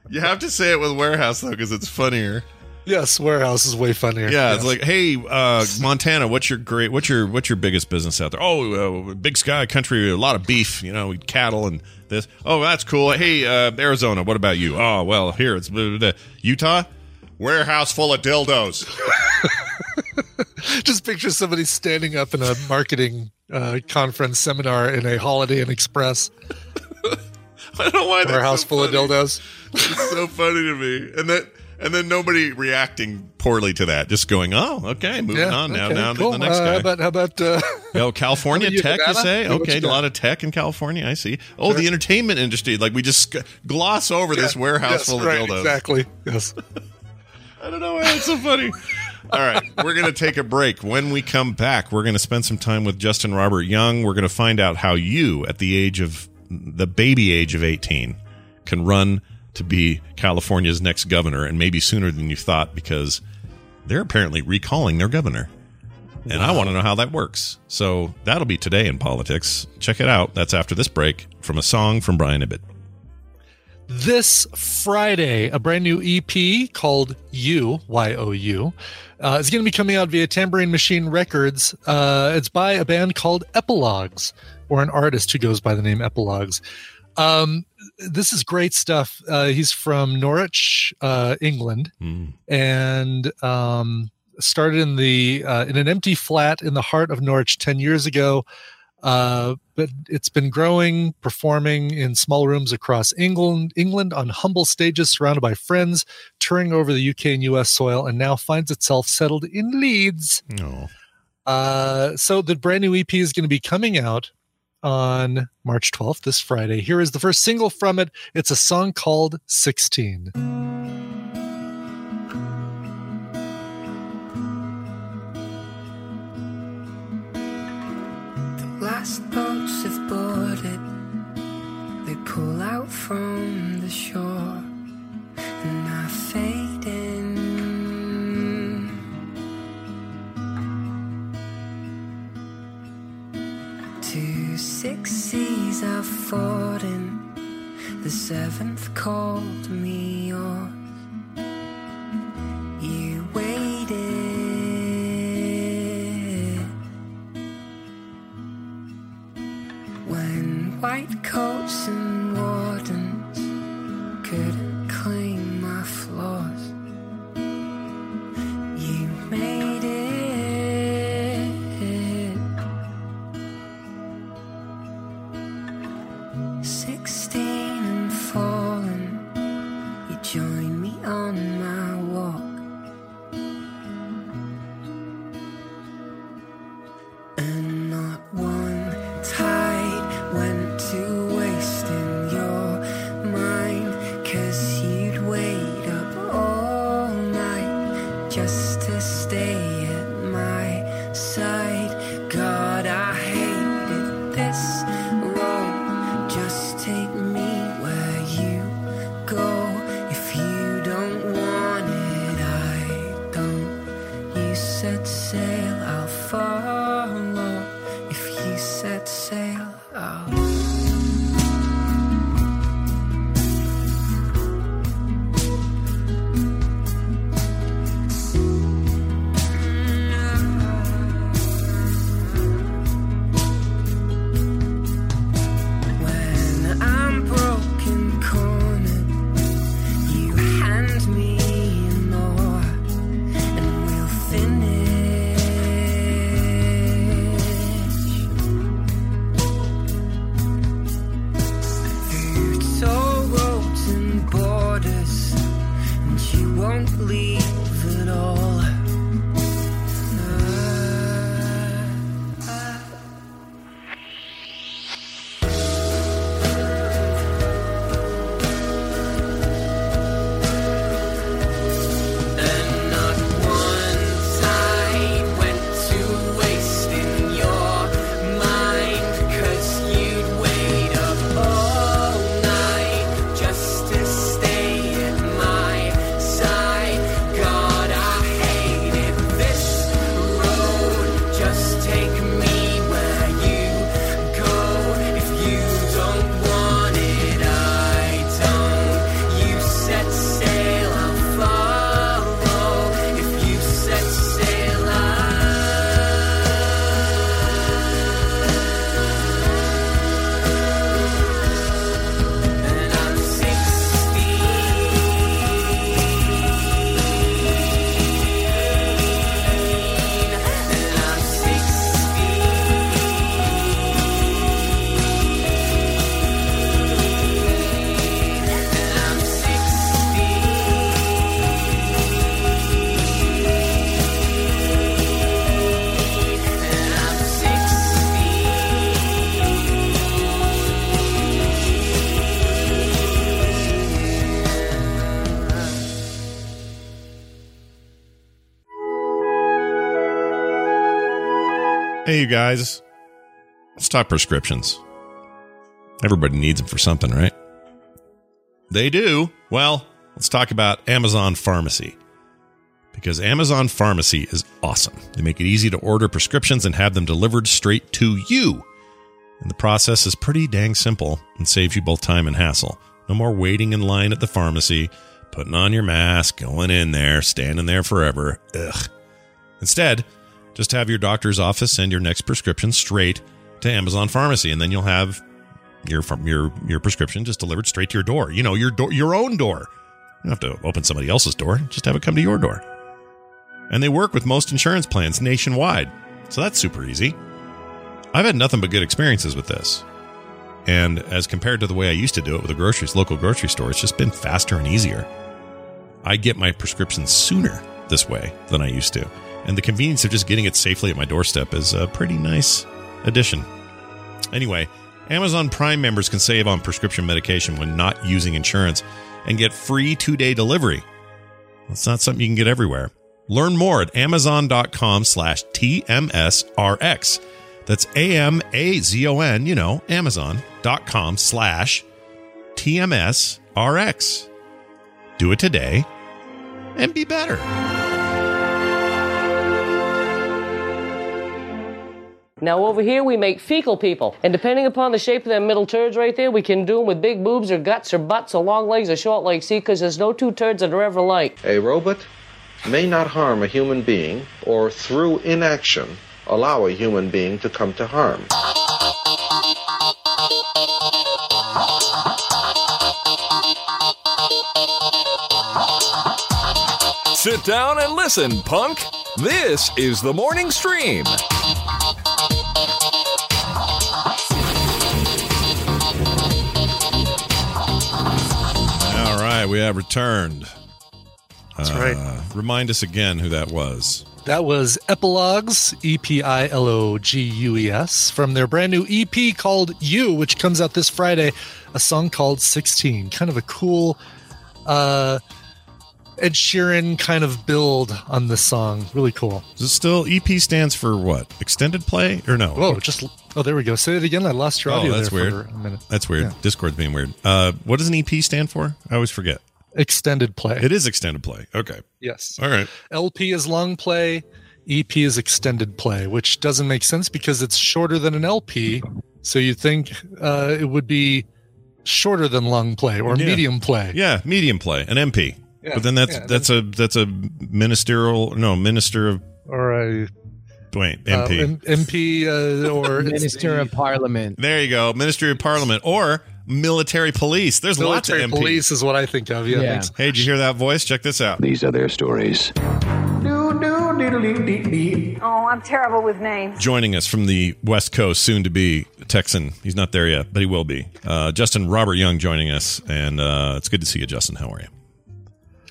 You have to say it with warehouse though, because it's funnier. Yes, warehouse is way funnier. Yeah, Yes. it's like, hey, uh, Montana, what's your great, what's your, what's your biggest business out there? Oh, uh, big sky country, a lot of beef, you know, cattle and this. Oh, that's cool. Hey, uh, Arizona, what about you? Oh, well, here it's blah, blah, blah. Utah, warehouse full of dildos. (laughs) just picture somebody standing up in a marketing uh, conference seminar in a Holiday Inn Express (laughs) I don't know why that's warehouse so full of dildos. It's so funny to me, and then and then nobody reacting poorly to that, just going, oh, okay, moving Yeah, on now. okay, now cool. the next Uh, guy. How about how about uh, Oh, California (laughs) you, tech, you say? Okay, you a lot of tech in California. I see. Oh, the entertainment industry. Like we just gloss over this warehouse yes, full of right, dildos. Exactly. Yes. (laughs) I don't know why it's so funny. All right, we're going to take a break. When we come back, we're going to spend some time with Justin Robert Young. We're going to find out how you, at the age of the baby age of 18, can run to be California's next governor, and maybe sooner than you thought, because they're apparently recalling their governor. And I want to know how that works. So that'll be today in politics. Check it out. That's after this break from a song from Brian Ibbott. this Friday, a brand new EP called You, Y O U, uh, is going to be coming out via Tambourine Machine Records. Uh, it's by a band called Epilogues, or an artist who goes by the name Epilogues. Um, this is great stuff. Uh, he's from Norwich, uh, England, and um, started in the uh, in an empty flat in the heart of Norwich ten years ago. Uh, but it's been growing, performing in small rooms across England, England on humble stages, surrounded by friends, touring over the UK and US soil, and now finds itself settled in Leeds. No. Uh, so the brand new EP is going to be coming out on March 12th, this Friday. Here is the first single from it. It's a song called 16. Last boats have boarded. They pull out from six seas I've fought in. The seventh called me yours. You waited. When white coats and wardens couldn't Hey, you guys. Let's talk prescriptions. Everybody needs them for something, right? They do. Well, let's talk about Amazon Pharmacy. Because Amazon Pharmacy is awesome. They make it easy to order prescriptions and have them delivered straight to you. And the process is pretty dang simple and saves you both time and hassle. No more waiting in line at the pharmacy, putting on your mask, going in there, standing there forever. Ugh. Instead, just have your doctor's office send your next prescription straight to Amazon Pharmacy, and then you'll have your your your prescription just delivered straight to your door. You know, your door, your own door. You don't have to open somebody else's door. Just have it come to your door. And they work with most insurance plans nationwide, so that's super easy. I've had nothing but good experiences with this. And as compared to the way I used to do it with a groceries local grocery store, it's just been faster and easier. I get my prescriptions sooner this way than I used to. And the convenience of just getting it safely at my doorstep is a pretty nice addition. Anyway, Amazon Prime members can save on prescription medication when not using insurance and get free two day delivery. That's not something you can get everywhere. Learn more at amazon.com slash TMSRX. That's A M A Z O N, you know, amazon.com slash TMSRX. Do it today and be better. Now over here we make fecal people, and depending upon the shape of them middle turds right there, we can do them with big boobs or guts or butts or long legs or short legs. See, because there's no two turds that are ever alike. A robot may not harm a human being or through inaction allow a human being to come to harm. Sit down and listen, punk. This is the morning stream. Right, we have returned. That's Uh, right. Remind us again who that was. That was Epilogues, E P I L O G U E S, from their brand new EP called You, which comes out this Friday. A song called 16. Kind of a cool uh, Ed Sheeran kind of build on this song. Really cool. Is it still EP stands for what? Extended play or no? Whoa, just oh, there we go. Say it again. I lost your Oh, audio that's there weird. for a minute. That's weird. Yeah. Discord's being weird. Uh, what does an EP stand for? I always forget. Extended play. It is extended play. Okay. Yes. All right. LP is long play, EP is extended play, which doesn't make sense because it's shorter than an LP. So you think uh, it would be shorter than long play or Yeah. medium play. Yeah, medium play, an MP. Yeah, but then that's that's a that's a ministerial no minister of Or a wait uh, MP. M- MP uh, or Minister the of Parliament. there you go, Ministry of Parliament or military police. There's lots of military MP. police is what I think of. Yeah. Yeah. Hey, did you hear that voice? Check this out. These are their stories. Oh, I'm terrible with names. Joining us from the West Coast, soon to be Texan. He's not there yet, but he will be. Uh, Justin Robert Young joining us, and uh, it's good to see you, Justin. How are you?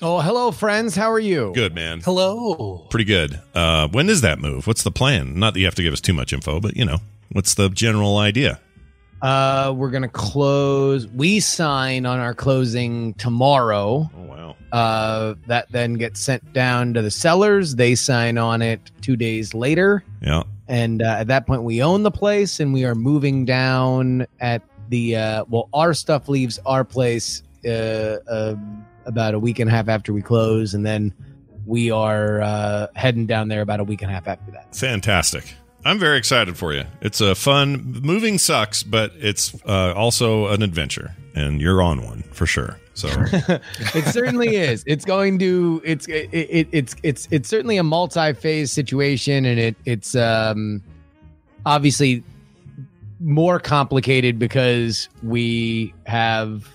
Oh, hello, friends. How are you? Good, man. Hello. Pretty good. Uh, when does that move? What's the plan? Not that you have to give us too much info, but you know, what's the general idea? Uh, we're gonna close. We sign on our closing tomorrow. Oh wow. Uh, that then gets sent down to the sellers. They sign on it two days later, Yeah. and uh, at that point, we own the place, and we are moving down at the. Uh, well, our stuff leaves our place uh, uh, about a week and a half after we close, and then we are uh, heading down there about a week and a half after that. Fantastic. I'm very excited for you. It's a fun moving sucks, but it's uh, also an adventure, and you're on one for sure. So (laughs) it certainly is. It's going to. It's it, it, it's it's it's certainly a multi-phase situation, and it it's um obviously more complicated because we have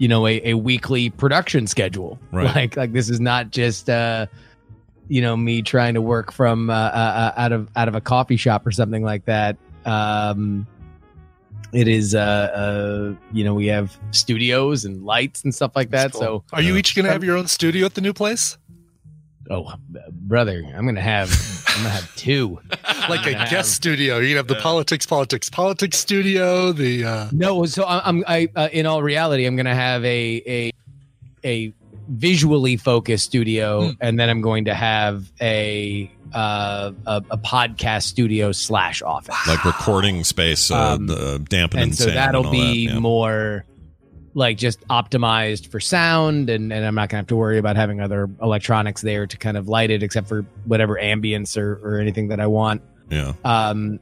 you know a, a weekly production schedule. Right. (laughs) Like like this is not just uh you know me trying to work from uh, uh, out of out of a coffee shop or something like that. Um, it is uh, uh you know we have studios and lights and stuff like that. So Are you each going to have your own studio at the new place? Oh, brother, I'm gonna have I'm gonna have (laughs) two. Like a Yeah. guest studio. You're going to have the politics, politics, politics studio, the uh, No, so I- I'm I uh, in all reality I'm gonna have a a a visually focused studio, and then I'm going to have a uh, a, a podcast studio slash office. like recording space, uh, Um, the dampening and so sound that'll and all be that, yeah. more like just optimized for sound and, and i'm not gonna have to worry about having other electronics there to kind of light it except for whatever ambience or, or anything that i want Yeah. um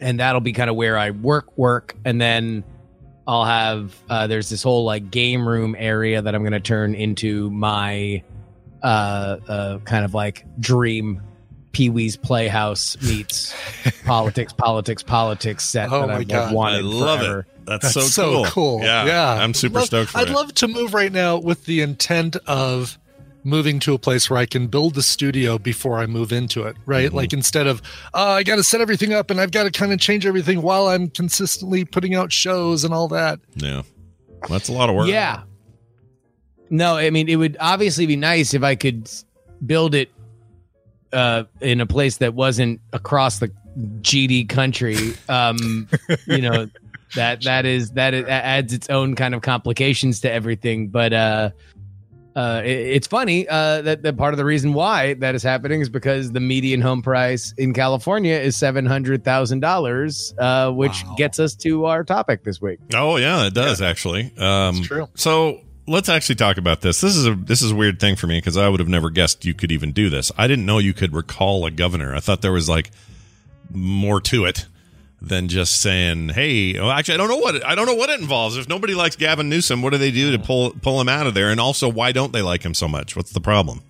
and that'll be kind of where i work work and then I'll have uh, there's this whole like game room area that I'm to turn into my uh, uh, kind of like dream Pee Wee's Playhouse meets (laughs) politics, politics, politics set Oh that my I've God. wanted I love forever. it. That's, so cool. Yeah, Yeah, I'm super Love- stoked for I'd it. love to move right now with the intent of moving to a place where I can build the studio before I move into it. Right, Mm-hmm. like instead of uh, I got to set everything up and I've got to kind of change everything while I'm consistently putting out shows and all that. yeah, that's a lot of work. Yeah. No, I mean it would obviously be nice if I could build it uh, in a place that wasn't across the GD country. Um, (laughs) you know that that is that it adds its own kind of complications to everything. But uh, uh, it- it's funny uh, that, that part of the reason why that is happening is because the median home price in California is seven hundred thousand dollars, uh, which gets us to our topic this week. Oh yeah, it does actually. Um, true. So let's actually talk about this. This is a this is a weird thing for me because I would have never guessed you could even do this. I didn't know you could recall a governor. I thought there was like more to it than just saying, "Hey." Well, actually, I don't know what it, I don't know what it involves. If nobody likes Gavin Newsom, what do they do to pull pull him out of there? And also, why don't they like him so much? What's the problem?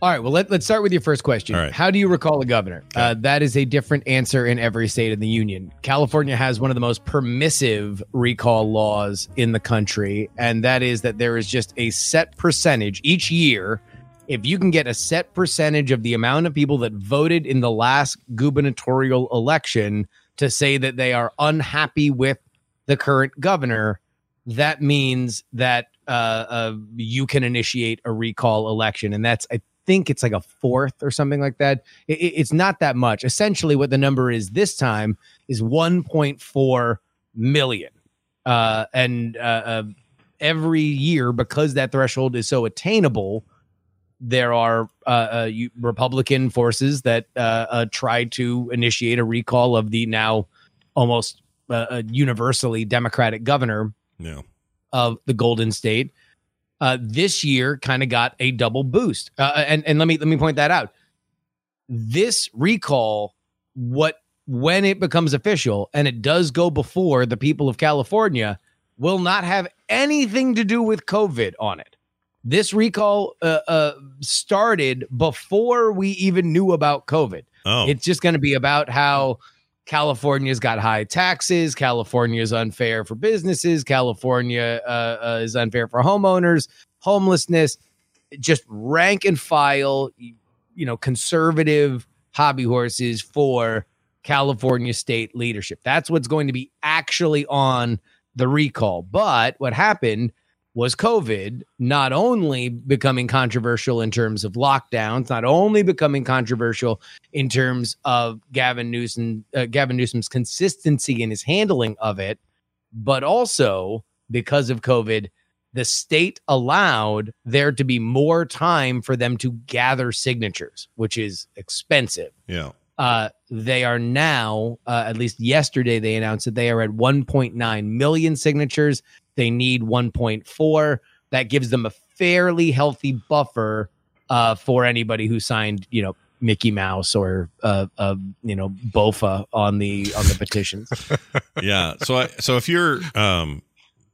All right. Well, let, let's start with your first question. Right. How do you recall a governor? Uh, that is a different answer in every state in the union. California has one of the most permissive recall laws in the country, and that is that there is just a set percentage each year. If you can get a set percentage of the amount of people that voted in the last gubernatorial election to say that they are unhappy with the current governor, that means that uh, uh, you can initiate a recall election, and that's I think it's like a fourth or something like that. It, it- it's not that much. Essentially, what the number is this time is 1.4 million, uh, and uh, uh, every year because that threshold is so attainable. There are uh, uh, you- Republican forces that uh, uh, try to initiate a recall of the now almost universally Democratic governor Yeah. of the Golden State. Uh, this year kind of got a double boost, uh, and and let me let me point that out. This recall, what when it becomes official, and it does go before the people of California, will not have anything to do with COVID on it. This recall uh, uh, started before we even knew about COVID. Oh. It's just going to be about how California's got high taxes. California is unfair for businesses. California uh, uh, is unfair for homeowners. Homelessness, just rank and file, you know, conservative hobby horses for California state leadership. That's what's going to be actually on the recall. But what happened was COVID not only becoming controversial in terms of lockdowns, not only becoming controversial in terms of Gavin Newsom, uh, Gavin Newsom's consistency in his handling of it, but also because of COVID, the state allowed there to be more time for them to gather signatures, which is expensive. Yeah. Uh, they are now, uh, at least yesterday, they announced that they are at 1.9 million signatures. They need 1.4. That gives them a fairly healthy buffer uh, for anybody who signed, you know, Mickey Mouse or uh, uh, you know Bofa on the on the petitions. (laughs) yeah. So I, so if you're um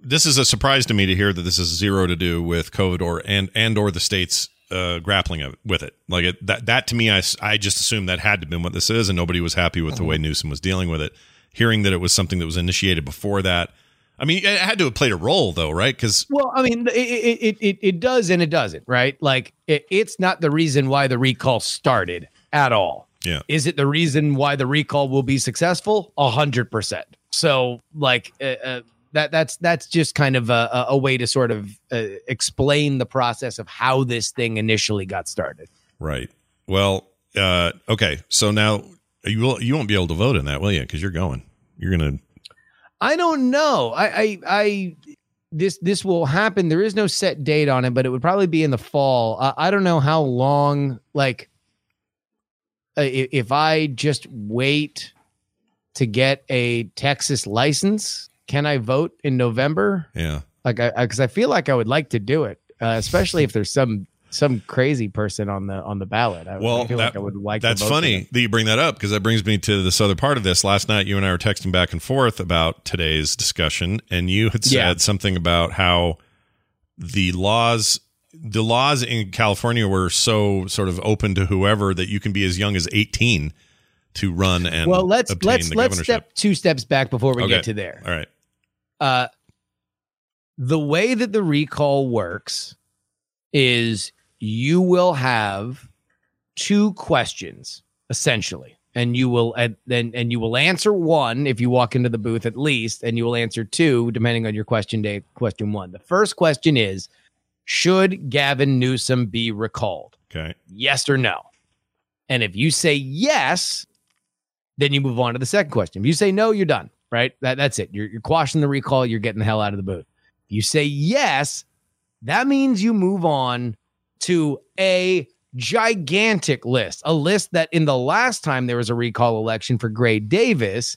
this is a surprise to me to hear that this is zero to do with COVID or and and or the states uh grappling of, with it. Like it, that that to me I I just assumed that had to been what this is and nobody was happy with the way Newsom was dealing with it. Hearing that it was something that was initiated before that. I mean, it had to have played a role though, right? Cuz Well, I mean, it it, it, it, does and it doesn't, right? Like it, it's not the reason why the recall started at all. yeah. Is it the reason why the recall will be successful? A hundred percent. So, like uh, uh, that that's that's just kind of a, a- way to sort of uh, explain the process of how this thing initially got started. Right. Well, uh okay. So now you will you won't be able to vote in that, will you? Cuz you're going. You're going to I don't know. I, I, I, this, this will happen. There is no set date on it, but it would probably be in the fall. I, I don't know how long. Like, uh, if I just wait to get a Texas license, can I vote in November? Yeah. Like, I, because I, feel like I would like to do it, uh, especially if there's some some crazy person on the on the ballot. I, Well, I feel that- like I would like. That's funny that you bring that up because that brings me to this other part of this. Last night, you and I were texting back and forth about today's discussion, and you had said Yeah. something about how the laws, the laws in California were so sort of open to whoever that you can be as young as eighteen to run and Well, let's let's let's step two steps back before we Okay. get to there. All right. uh, the way that the recall works is you will have two questions essentially. And you will and then and you will answer one if you walk into the booth at least and you will answer two depending on your question day question one. The first question is should gavin newsom be recalled? Okay. yes or no? And if you say yes then you move on to the second question. If you say no you're done right? That, that's it. You're, you're quashing the recall. You're getting the hell out of the booth. If you say yes that means you move on to a gigantic list, a list that in the last time there was a recall election for Gray Davis,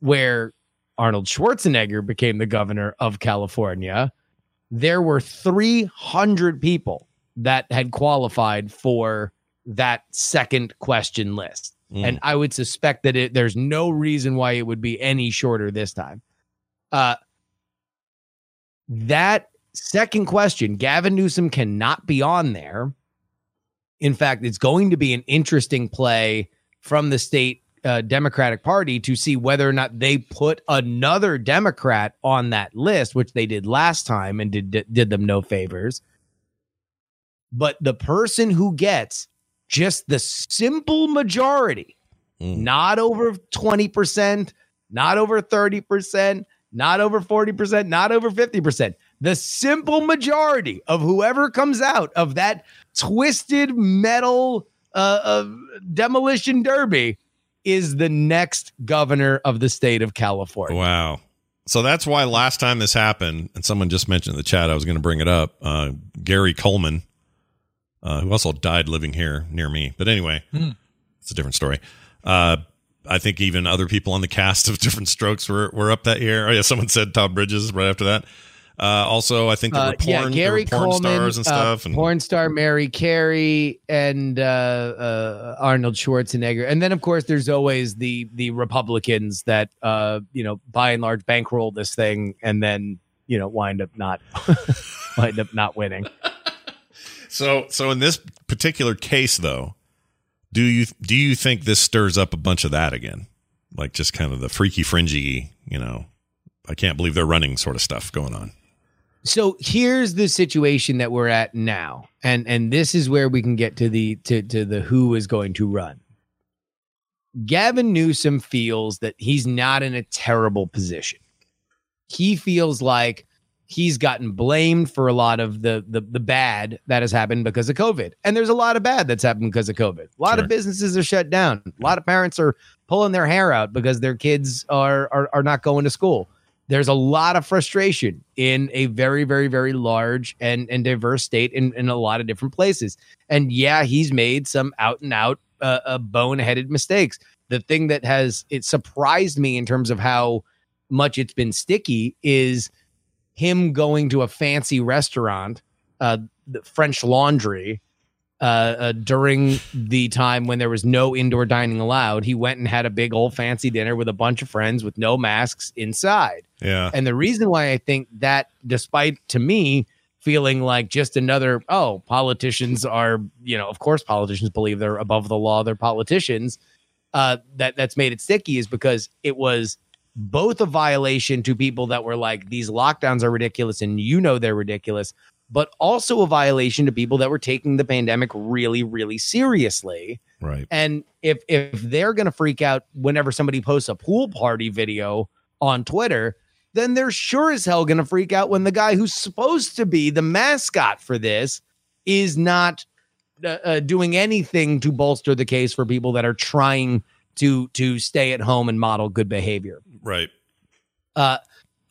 where Arnold Schwarzenegger became the governor of California, there were 300 people that had qualified for that second question list. Mm. And I would suspect that it, there's no reason why it would be any shorter this time. Uh, that second question, Gavin Newsom cannot be on there. In fact, it's going to be an interesting play from the state uh, Democratic Party to see whether or not they put another Democrat on that list, which they did last time and did did them no favors. But the person who gets just the simple majority, not over 20%, not over 30%, not over 40%, not over 50%. The simple majority of whoever comes out of that twisted metal uh, uh, demolition derby is the next governor of the state of California. Wow. So that's why last time this happened, and someone just mentioned in the chat, I was going to bring it up. Uh, Gary Coleman, uh, who also died living here near me. But anyway, Hmm. it's a different story. Uh, I think even other people on the cast of (laughs) Diff'rent Strokes were, were up that year. Oh, yeah, someone said Todd Bridges right after that. Uh, also, I think there were Uh, porn, yeah, there were Gary porn Coleman, stars and uh, stuff. and porn star Mary Carey and uh, uh, Arnold Schwarzenegger, and then of course there's always the the Republicans that uh, you know by and large bankroll this thing and then you know wind up not (laughs) wind up not winning. (laughs) So, so in this particular case, though, do you do you think this stirs up a bunch of that again, like just kind of the freaky, fringy, you know, I can't believe they're running sort of stuff going on? So here's the situation that we're at now, and and this is where we can get to the to to the who is going to run. Gavin Newsom feels that he's not in a terrible position. He feels like he's gotten blamed for a lot of the the, the bad that has happened because of COVID, and there's a lot of bad that's happened because of COVID. A lot of businesses are shut down. A lot of parents are pulling their hair out because their kids are are, are not going to school there's a lot of frustration in a very very very large and and diverse state in, in a lot of different places. And yeah he's made some out and out uh, uh, boneheaded mistakes. The thing that has it surprised me in terms of how much it's been sticky is him going to a fancy restaurant uh the french laundry uh, uh, during the time when there was no indoor dining allowed, he went and had a big old fancy dinner with a bunch of friends with no masks inside. Yeah. And the reason why I think that, despite to me feeling like just another, oh, politicians are, you know, of course politicians believe they're above the law, they're politicians. Uh, that that's made it sticky is because it was both a violation to people that were like these lockdowns are ridiculous and you know they're ridiculous, but also a violation to people that were taking the pandemic really, really seriously. Right. And if if they're gonna freak out whenever somebody posts a pool party video on Twitter, then they're sure as hell gonna freak out when the guy who's supposed to be the mascot for this is not uh, uh, doing anything to bolster the case for people that are trying to to stay at home and model good behavior. Right. Uh,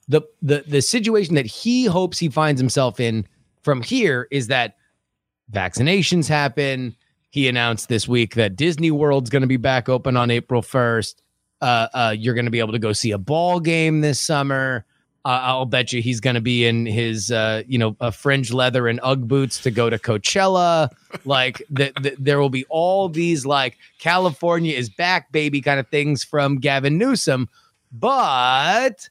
the the the situation that he hopes he finds himself in from here is that vaccinations happen. He announced this week that Disney World's going to be back open on April 1st. Uh, uh, you're going to be able to go see a ball game this summer. Uh, I'll bet you he's going to be in his, uh, you know, a fringe leather and UGG boots to go to Coachella. like, the, the, there will be all these like California is back, baby, kind of things from Gavin Newsom. But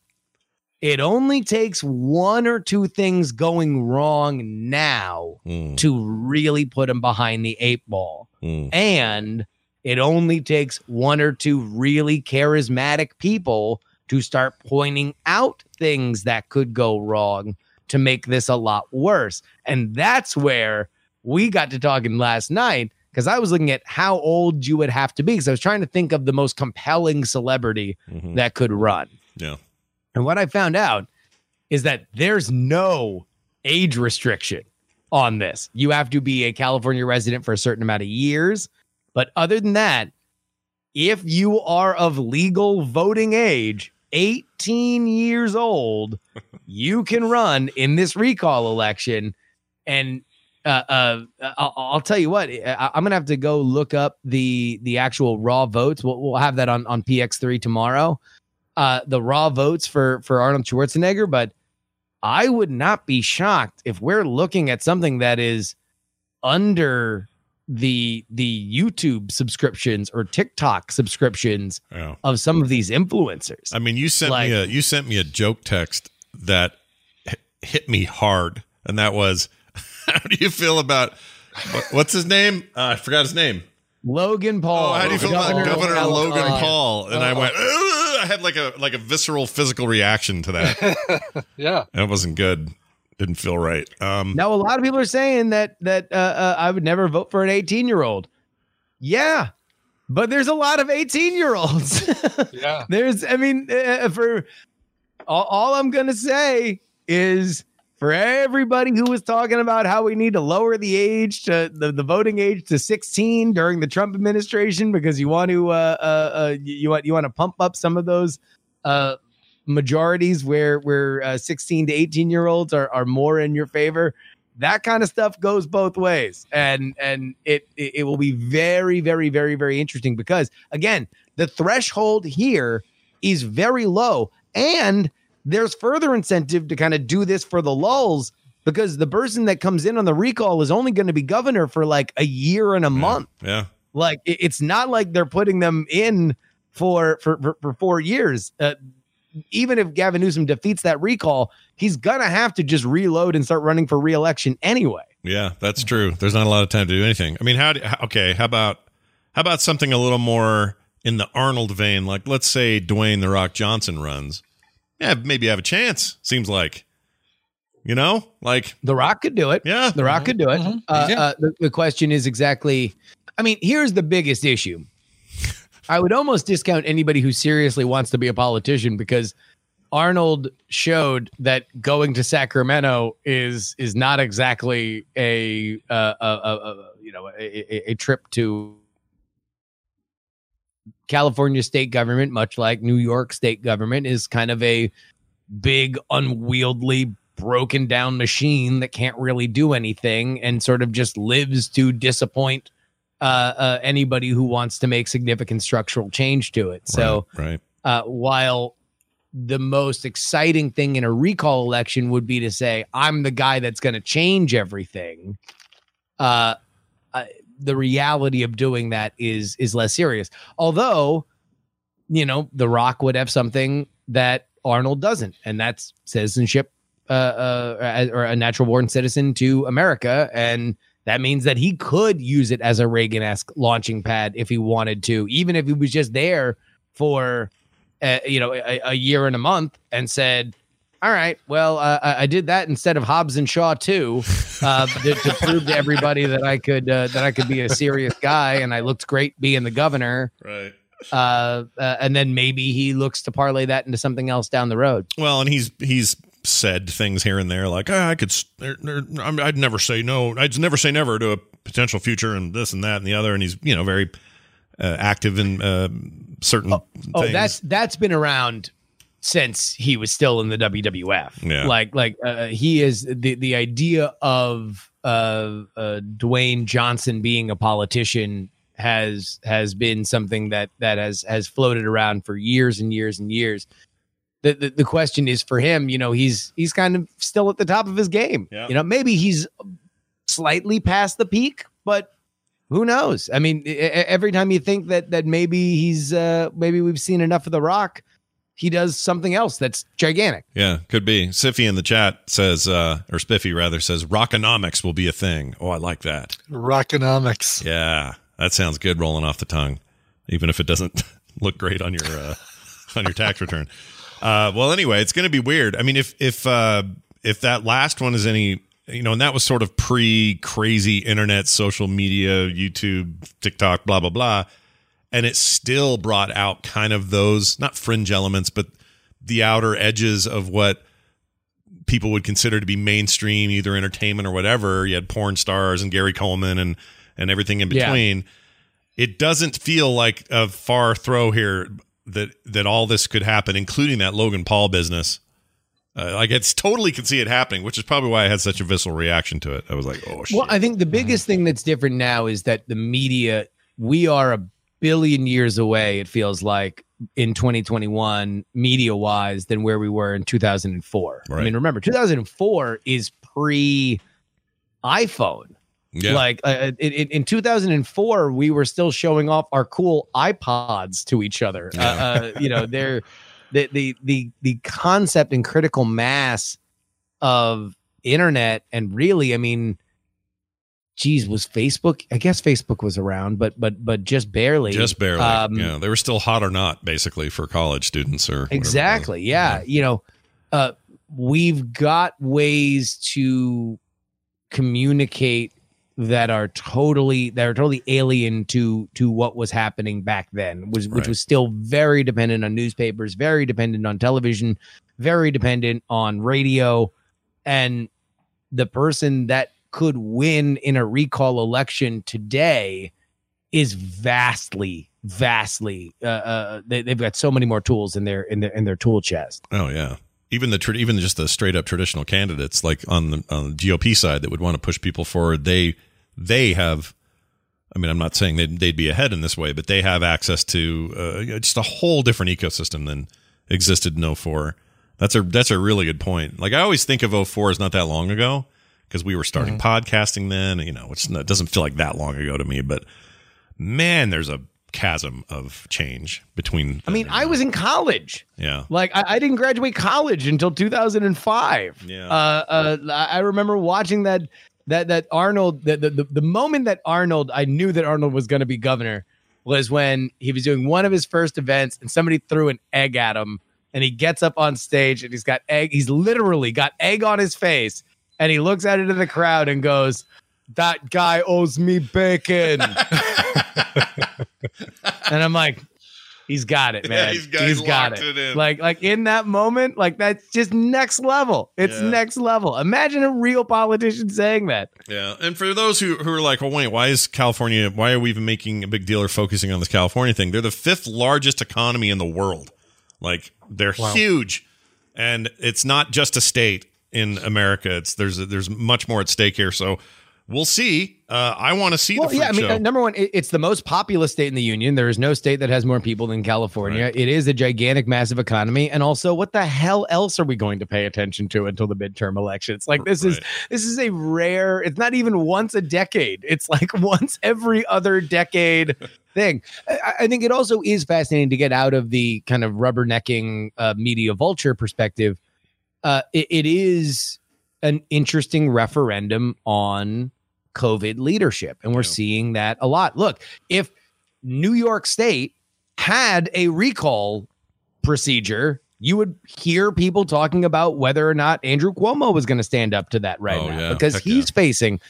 it only takes one or two things going wrong now Hmm. to really put him behind the eight ball. And it only takes one or two really charismatic people to start pointing out things that could go wrong to make this a lot worse. And that's where we got to talking last night because I was looking at how old you would have to be because I was trying to think of the most compelling celebrity Mhm. that could run. Yeah. And what I found out is that there's no age restriction on this. You have to be a California resident for a certain amount of years. But other than that, if you are of legal voting age, 18 years old, (laughs) you can run in this recall election. And uh, uh, I'll, I'll tell you what, I, I'm gonna have to go look up the the actual raw votes. We'll, we'll have that on on PX3 tomorrow. Uh, the raw votes for for Arnold Schwarzenegger, but I would not be shocked if we're looking at something that is under the the YouTube subscriptions or TikTok subscriptions Yeah. of some of these influencers. I mean, you sent Like- me a you sent me a joke text that hit me hard, and that was, (laughs) "How do you feel about what's his name? Uh, I forgot his name. Logan Paul. Oh, how do you feel about Governor Governor Logan Paul? And I Uh, went, "Ugh," I had like a like a visceral physical reaction to that. (laughs) yeah, that wasn't good. Didn't feel right. Um, Now, a lot of people are saying that that uh, uh, I would never vote for an 18 year old. Yeah, but there's a lot of 18 year olds. (laughs) yeah, there's. I mean, uh, for all, all I'm gonna say is for everybody who was talking about how we need to lower the age to the, the voting age to 16 during the Trump administration because you want to uh, uh, uh you want you want to pump up some of those uh majorities where where uh, 16 to 18 year olds are, are more in your favor. That kind of stuff goes both ways. And and it, it it will be very very very very interesting because again the threshold here is very low. And there's further incentive to kind of do this for the lulls because the person that comes in on the recall is only going to be governor for like a year and a month yeah. like it's not like they're putting them in for for for, for four years. Uh, even if Gavin Newsom defeats that recall, he's gonna have to just reload and start running for reelection anyway. Yeah, that's true. There's not a lot of time to do anything. I mean, how do, how- okay, how about how about something a little more in the Arnold vein? Like let's say Dwayne the Rock Johnson runs. Yeah, maybe I have a chance. Seems like. You know? Like The Rock could do it. Yeah. The Rock could do it. Uh, Yeah. uh, the, the question is exactly. I mean, here's the biggest issue. I would almost discount anybody who seriously wants to be a politician because Arnold showed that going to Sacramento is is not exactly a uh, a, a, a you know a, a, a trip to California state government, much like New York state government, is kind of a big, unwieldy, broken down machine that can't really do anything and sort of just lives to disappoint uh, uh, anybody who wants to make significant structural change to it. So, right. uh, while the most exciting thing in a recall election would be to say, I'm the guy that's going to change everything. Uh, uh, the reality of doing that is is less serious. Although, you know, The Rock would have something that Arnold doesn't, and that's citizenship uh, uh, or a natural born citizen to America, and that means that he could use it as a Reagan esque launching pad if he wanted to, even if he was just there for uh, you know a, a year and a month and said. All right. Well, uh, I I did that instead of Hobbs and Shaw too, uh, (laughs) to, to prove to everybody that I could uh, that I could be a serious guy, and I looked great being the governor. Right. Uh, uh, and then maybe he looks to parlay that into something else down the road. Well, and he's he's said things here and there like "Ah, I could there- there- I'm- I'd never say no. I'd never say never to a potential future and this and that and the other. And he's you know very uh, active in uh, certain. Oh, things. that's that's been around since he was still in the WWF. Yeah. Like like uh, he is the the idea of uh, uh, Dwayne Johnson being a politician has has been something that that has has floated around for years and years and years. the, the the question is for him. You know, he's he's kind of still at the top of his game. Yeah. You know, maybe he's slightly past the peak, but who knows? I mean, every time you think that that maybe he's uh maybe we've seen enough of the Rock, he does something else that's gigantic. Yeah, could be. Siffy in the chat says, uh, or Spiffy rather says, Rockonomics will be a thing. Oh, I like that. Rockonomics. Yeah, that sounds good rolling off the tongue, even if it doesn't (laughs) look great on your uh, on your tax return. Uh, well, anyway, it's going to be weird. I mean, if if uh, if that last one is any, you know, and that was sort of pre crazy internet, social media, YouTube, TikTok, blah blah blah, and it still brought out kind of those not fringe elements, but the outer edges of what people would consider to be mainstream, either entertainment or whatever. You had porn stars and Gary Coleman and and everything in Yeah. between. It doesn't feel like a far throw here that that all this could happen, including that Logan Paul business. Uh, like it's totally can see it happening, which is probably why I had such a visceral reaction to it. I was like, oh shit. Well, I think the biggest thing that's different now is that the media, we are a billion years away, it feels like, in 2021, media wise, than where we were in 2004. I mean, remember, 2004 is pre iPhone. Yeah. Like uh, in, in in 2004, we were still showing off our cool iPods to each other. Uh, uh, you know, (laughs) they're the the the the concept and critical mass of internet, and really, I mean, geez, was Facebook? I guess Facebook was around, but but but just barely, just barely. Um, yeah, they were still hot or not, basically, for college students or. Exactly. Yeah. You know, uh, we've got ways to communicate that are totally that are totally alien to to what was happening back then, was which Right. was still very dependent on newspapers, very dependent on television, very dependent on radio, and the person that could win in a recall election today is vastly vastly uh, uh they, they've got so many more tools in their in their in their tool chest Oh yeah. Even the tra- even just the straight up traditional candidates, like on the on the GOP side, that would want to push people forward. They they have. I mean, I'm not saying they'd, they'd be ahead in this way, but they have access to uh, just a whole different ecosystem than existed in 04. That's a that's a really good point. Like I always think of 04 as not that long ago because we were starting podcasting then. You know, which doesn't feel like that long ago to me, but man, there's a chasm of change between. i mean i was in college Yeah. like I, I didn't graduate college until 2005 Yeah. uh uh i remember watching that that that arnold the the, the, the moment that arnold i knew that arnold was going to be governor was when he was doing one of his first events and somebody threw an egg at him and he gets up on stage and he's got egg he's literally got egg on his face and he looks out into the crowd and goes that guy owes me bacon (laughs) and i'm like he's got it Yeah, man he's got- he's he's got it, it like like in that moment like that's just next level it's Yeah. next level imagine a real politician saying that Yeah, and for those who, who are like, well, wait, why is California? Why are we even making a big deal or focusing on this California thing? They're the fifth largest economy in the world. Like they're Wow. huge, and it's not just a state in America. It's there's there's much more at stake here. So we'll see. Uh, I want to see well the yeah i mean show. uh, number one it- it's the most populous state in the union there is no state that has more people than california it is a gigantic massive economy and also what the hell else are we going to pay attention to until the midterm elections like this is this is a rare it's not even once a decade it's like (laughs) once every other decade (laughs) thing I, I think it also is fascinating to get out of the kind of rubbernecking uh, media vulture perspective uh, it, it is an interesting referendum on COVID leadership. And we're seeing that a lot. Look, if New York State had a recall procedure, you would hear people talking about whether or not Andrew Cuomo was going to stand up to that right Oh, now yeah. because Heck he's facing,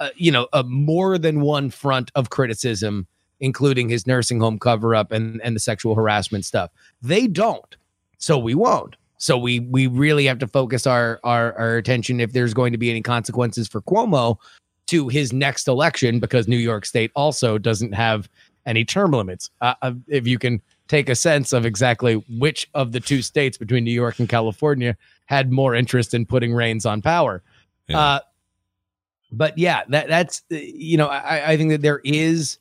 uh, you know, a more than one front of criticism, including his nursing home cover up and, and the sexual harassment stuff. They don't. So we won't. So we we really have to focus our, our our attention if there's going to be any consequences for Cuomo to his next election because New York State also doesn't have any term limits. Uh, uh, if you can take a sense of exactly which of the two states between New York and California had more interest in putting reins on power. Uh, but yeah, that that's uh, you know I, I think that there is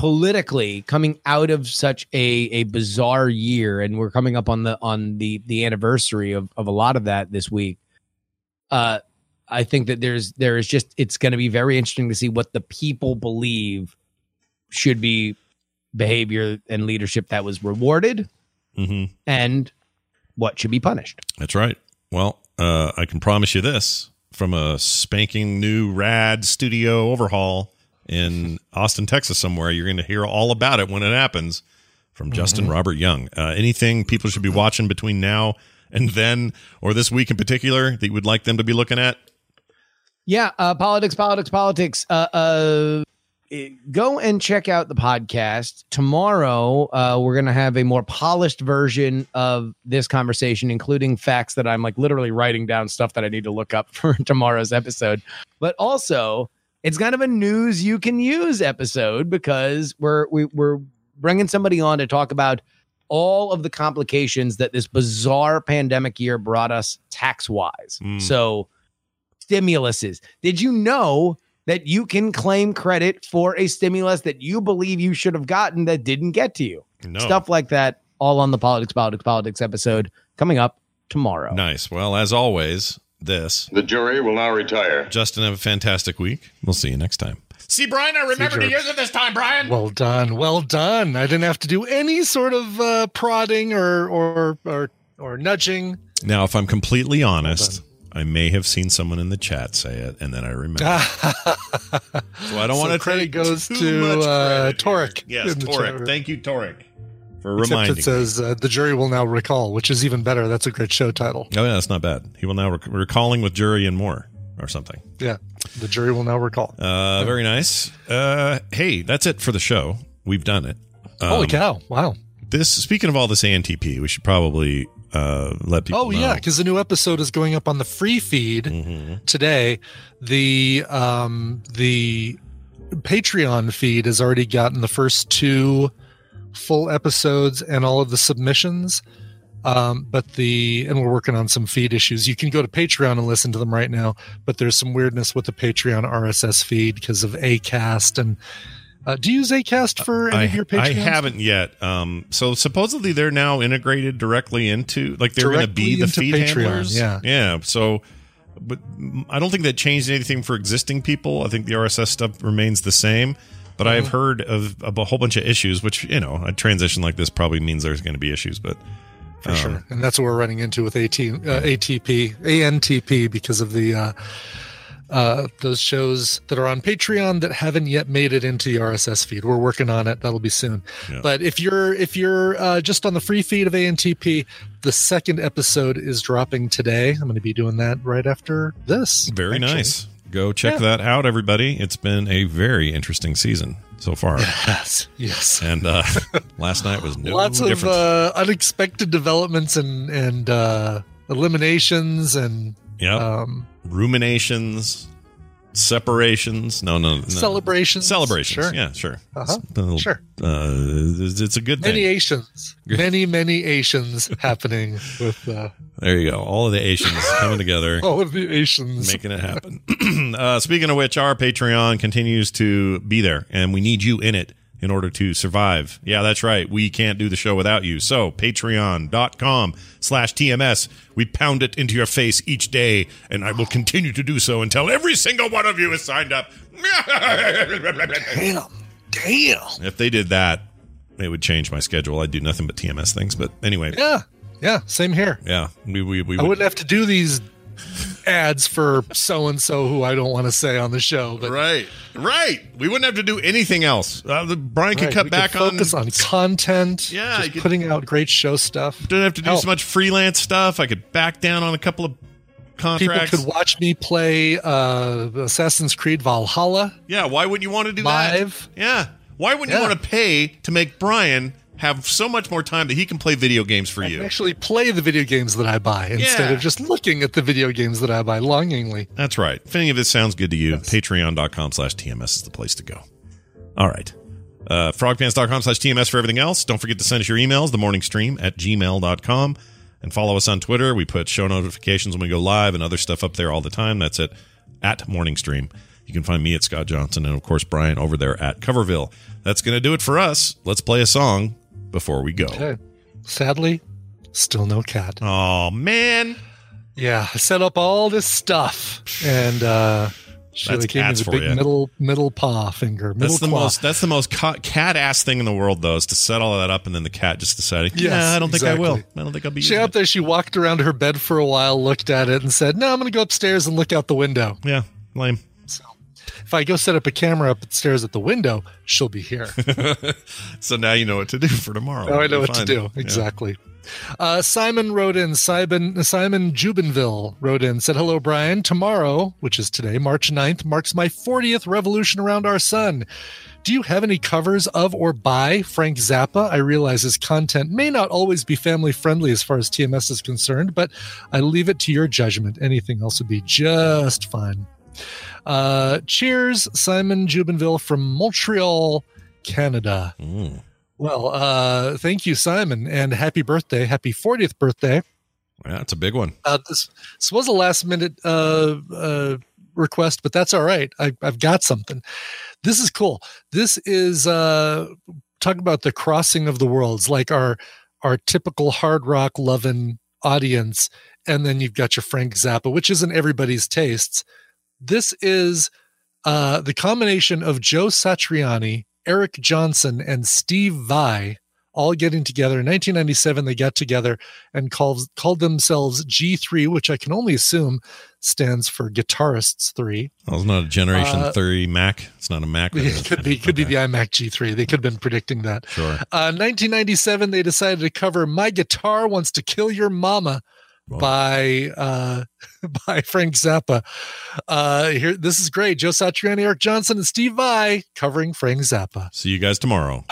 politically coming out of such a a bizarre year and we're coming up on the on the the anniversary of of a lot of that this week uh i think that there's there is just it's going to be very interesting to see what the people believe should be behavior and leadership that was rewarded Mm-hmm. and what should be punished That's right. Well, uh, I can promise you this from a spanking new rad studio overhaul in Austin, Texas, somewhere. You're going to hear all about it when it happens from Justin Mm-hmm. Robert Young. Uh, anything people should be watching between now and then, or this week in particular, that you would like them to be looking at? Yeah, uh, politics, politics, politics. Uh, uh, go and check out the podcast tomorrow. Uh, we're gonna have a more polished version of this conversation, including facts that I'm like literally writing down stuff that I need to look up (laughs) for tomorrow's episode. But also, it's kind of a news you can use episode because we're we, we're bringing somebody on to talk about all of the complications that this bizarre pandemic year brought us tax wise. Mm. So stimuluses. Did you know that you can claim credit for a stimulus that you believe you should have gotten that didn't get to you? No. Stuff like that, all on the politics, politics, politics episode coming up tomorrow. Nice. Well, as always, this. The jury will now retire. Justin, have a fantastic week. We'll see you next time. See, Brian, I remember to use it this time, Brian. Well done, well done. I didn't have to do any sort of uh, prodding or or or or nudging. Now, if I'm completely honest, I may have seen someone in the chat say it, and then I remember. (laughs) so I don't want to credit take goes too to much uh, credit. Torek. Yes, in the chat Torek. Thank you, Torek, for Except reminding. it says uh, the jury will now recall, which is even better. That's a great show title. Oh yeah, that's not bad. He will now rec- recalling with jury and more or something. Yeah, the jury will now recall. Uh, very nice. Uh, hey, that's it for the show. We've done it. Holy Um, cow! Wow. This speaking of all this ANTP, we should probably uh, let people. Oh know. yeah, because the new episode is going up on the free feed Mm-hmm. today. The um the Patreon feed has already gotten the first two full episodes and all of the submissions. Um, but the and we're working on some feed issues. You can go to Patreon and listen to them right now, but there's some weirdness with the Patreon RSS feed because of Acast and uh, do you use Acast for any I, of your Patreons? I haven't yet. Um, so supposedly they're now integrated directly into, like they're going to be the feed Patreon, handlers. yeah. yeah. So, but mm, I don't think that changed anything for existing people. I think the RSS stuff remains the same. But I've Mhm. heard of, of a whole bunch of issues, which you know, a transition like this probably means there's going to be issues. But for um, sure. And that's what we're running into with AT, uh, ATP, ANTP because of the uh, uh, those shows that are on Patreon that haven't yet made it into the RSS feed. We're working on it. That'll be soon. Yeah. But if you're if you're uh, just on the free feed of ANTP, the second episode is dropping today. I'm going to be doing that right after this. very actually. nice. Go check Yeah. that out, everybody. It's been a very interesting season so far. Yes, yes. And uh, (laughs) last night was no Lots of uh, unexpected developments and and uh, eliminations and Yep. um, ruminations, separations. No, no, no. Celebrations. Celebrations. Sure. Yeah, sure. Uh-huh. It's been a little- Sure. Uh, it's, it's a good thing. many Asians, many many Asians happening with uh, There you go. All of the Asians (laughs) coming together. all of the Asians. Making it happen. (clears throat) uh, speaking of which, our Patreon continues to be there, and we need you in it in order to survive. Yeah, that's right. We can't do the show without you. So, patreon.com slash TMS. We pound it into your face each day, and I will continue to do so until every single one of you is signed up. (laughs) Damn, damn. If they did that, it would change my schedule. I'd do nothing but TMS things. But anyway, Yeah, yeah. Same here. yeah, we we, we I would, wouldn't have to do these ads for so and so who I don't want to say on the show. But right, right. We wouldn't have to do anything else. Uh, the, Brian could Right, cut we back could focus on, content. Yeah, just could- putting out great show stuff. Don't have to do Hell, so much freelance stuff. I could back down on a couple of People contracts. could watch me play uh, Assassin's Creed Valhalla. yeah, why wouldn't you want to do Live. that? Yeah, why wouldn't you want to pay to make Brian have so much more time that he can play video games for I you? actually play the video games that I buy instead Yeah. of just looking at the video games that I buy longingly. That's right. If any of this sounds good to you, patreon.com slash TMS is the place to go. All right. Uh, frogpants.com slash TMS for everything else. Don't forget to send us your emails, the morning stream at gmail.com. And follow us on Twitter. We put show notifications when we go live and other stuff up there all the time. That's it at morning stream. You You can find me at Scott Johnson and, of course, Brian over there at Coverville. That's going to do it for us. Let's play a song before we go. Okay. Sadly, still no cat. Oh, man. Yeah, I set up all this stuff, and uh, Sheila That's gave me cats the big you. middle middle paw finger. Middle That's the claw. most. That's the most cat ass thing in the world, though, is to set all of that up and then the cat just decided, yeah, Yes, I don't think I will. I don't think I'll be. She up there. She walked around her bed for a while, looked at it, and said, "No, I'm going to go upstairs and look out the window." Yeah, lame. If I go set up a camera upstairs at the window, she'll be here. (laughs) so now you know what to do for tomorrow. Now I know what to do. it. Yeah. Exactly. Uh, Simon wrote in, Simon, Simon Jubinville wrote in, said, Hello, Brian. Tomorrow, which is today, March 9th, marks my 40th revolution around our sun. Do you have any covers of or by Frank Zappa? I realize his content may not always be family friendly as far as TMS is concerned, but I leave it to your judgment. Anything else would be just fine. Uh, cheers, Simon Jubinville from Montreal, Canada. Mm. Well, uh, thank you, Simon, and happy birthday, happy 40th birthday. Yeah, it's a big one. Uh, this this was a last minute uh, uh, request, but that's all right. I, I've got something. This is cool. This is uh, talk about the crossing of the worlds, like our our typical hard rock loving audience, and then you've got your Frank Zappa, which isn't everybody's tastes. This is uh, the combination of Joe Satriani, Eric Johnson, and Steve Vai all getting together. In 1997, they got together and called, called themselves G3, which I can only assume stands for Guitarists 3. Well, it's not a Generation Uh, 3 Mac. It's not a Mac. (laughs) It could be could be the iMac G3. They could have been predicting that. Sure. Uh, 1997, they decided to cover "My Guitar Wants to Kill Your Mama" by uh, (laughs) by Frank Zappa. Uh, here, this is great. Joe Satriani, Eric Johnson, and Steve Vai covering Frank Zappa. See you guys tomorrow.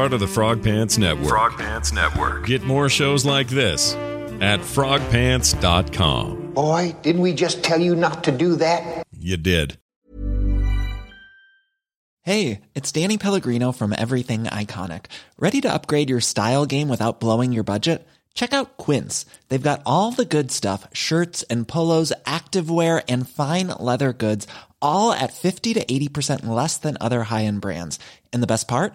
Part of the Frog Pants Network. Frog Pants Network. Get more shows like this at frogpants.com. Boy, didn't we just tell you not to do that? You did. Hey, it's Danny Pellegrino from Everything Iconic. Ready to upgrade your style game without blowing your budget? Check out Quince. They've got all the good stuff shirts and polos, activewear, and fine leather goods, all at 50 to 80% less than other high end brands. And the best part?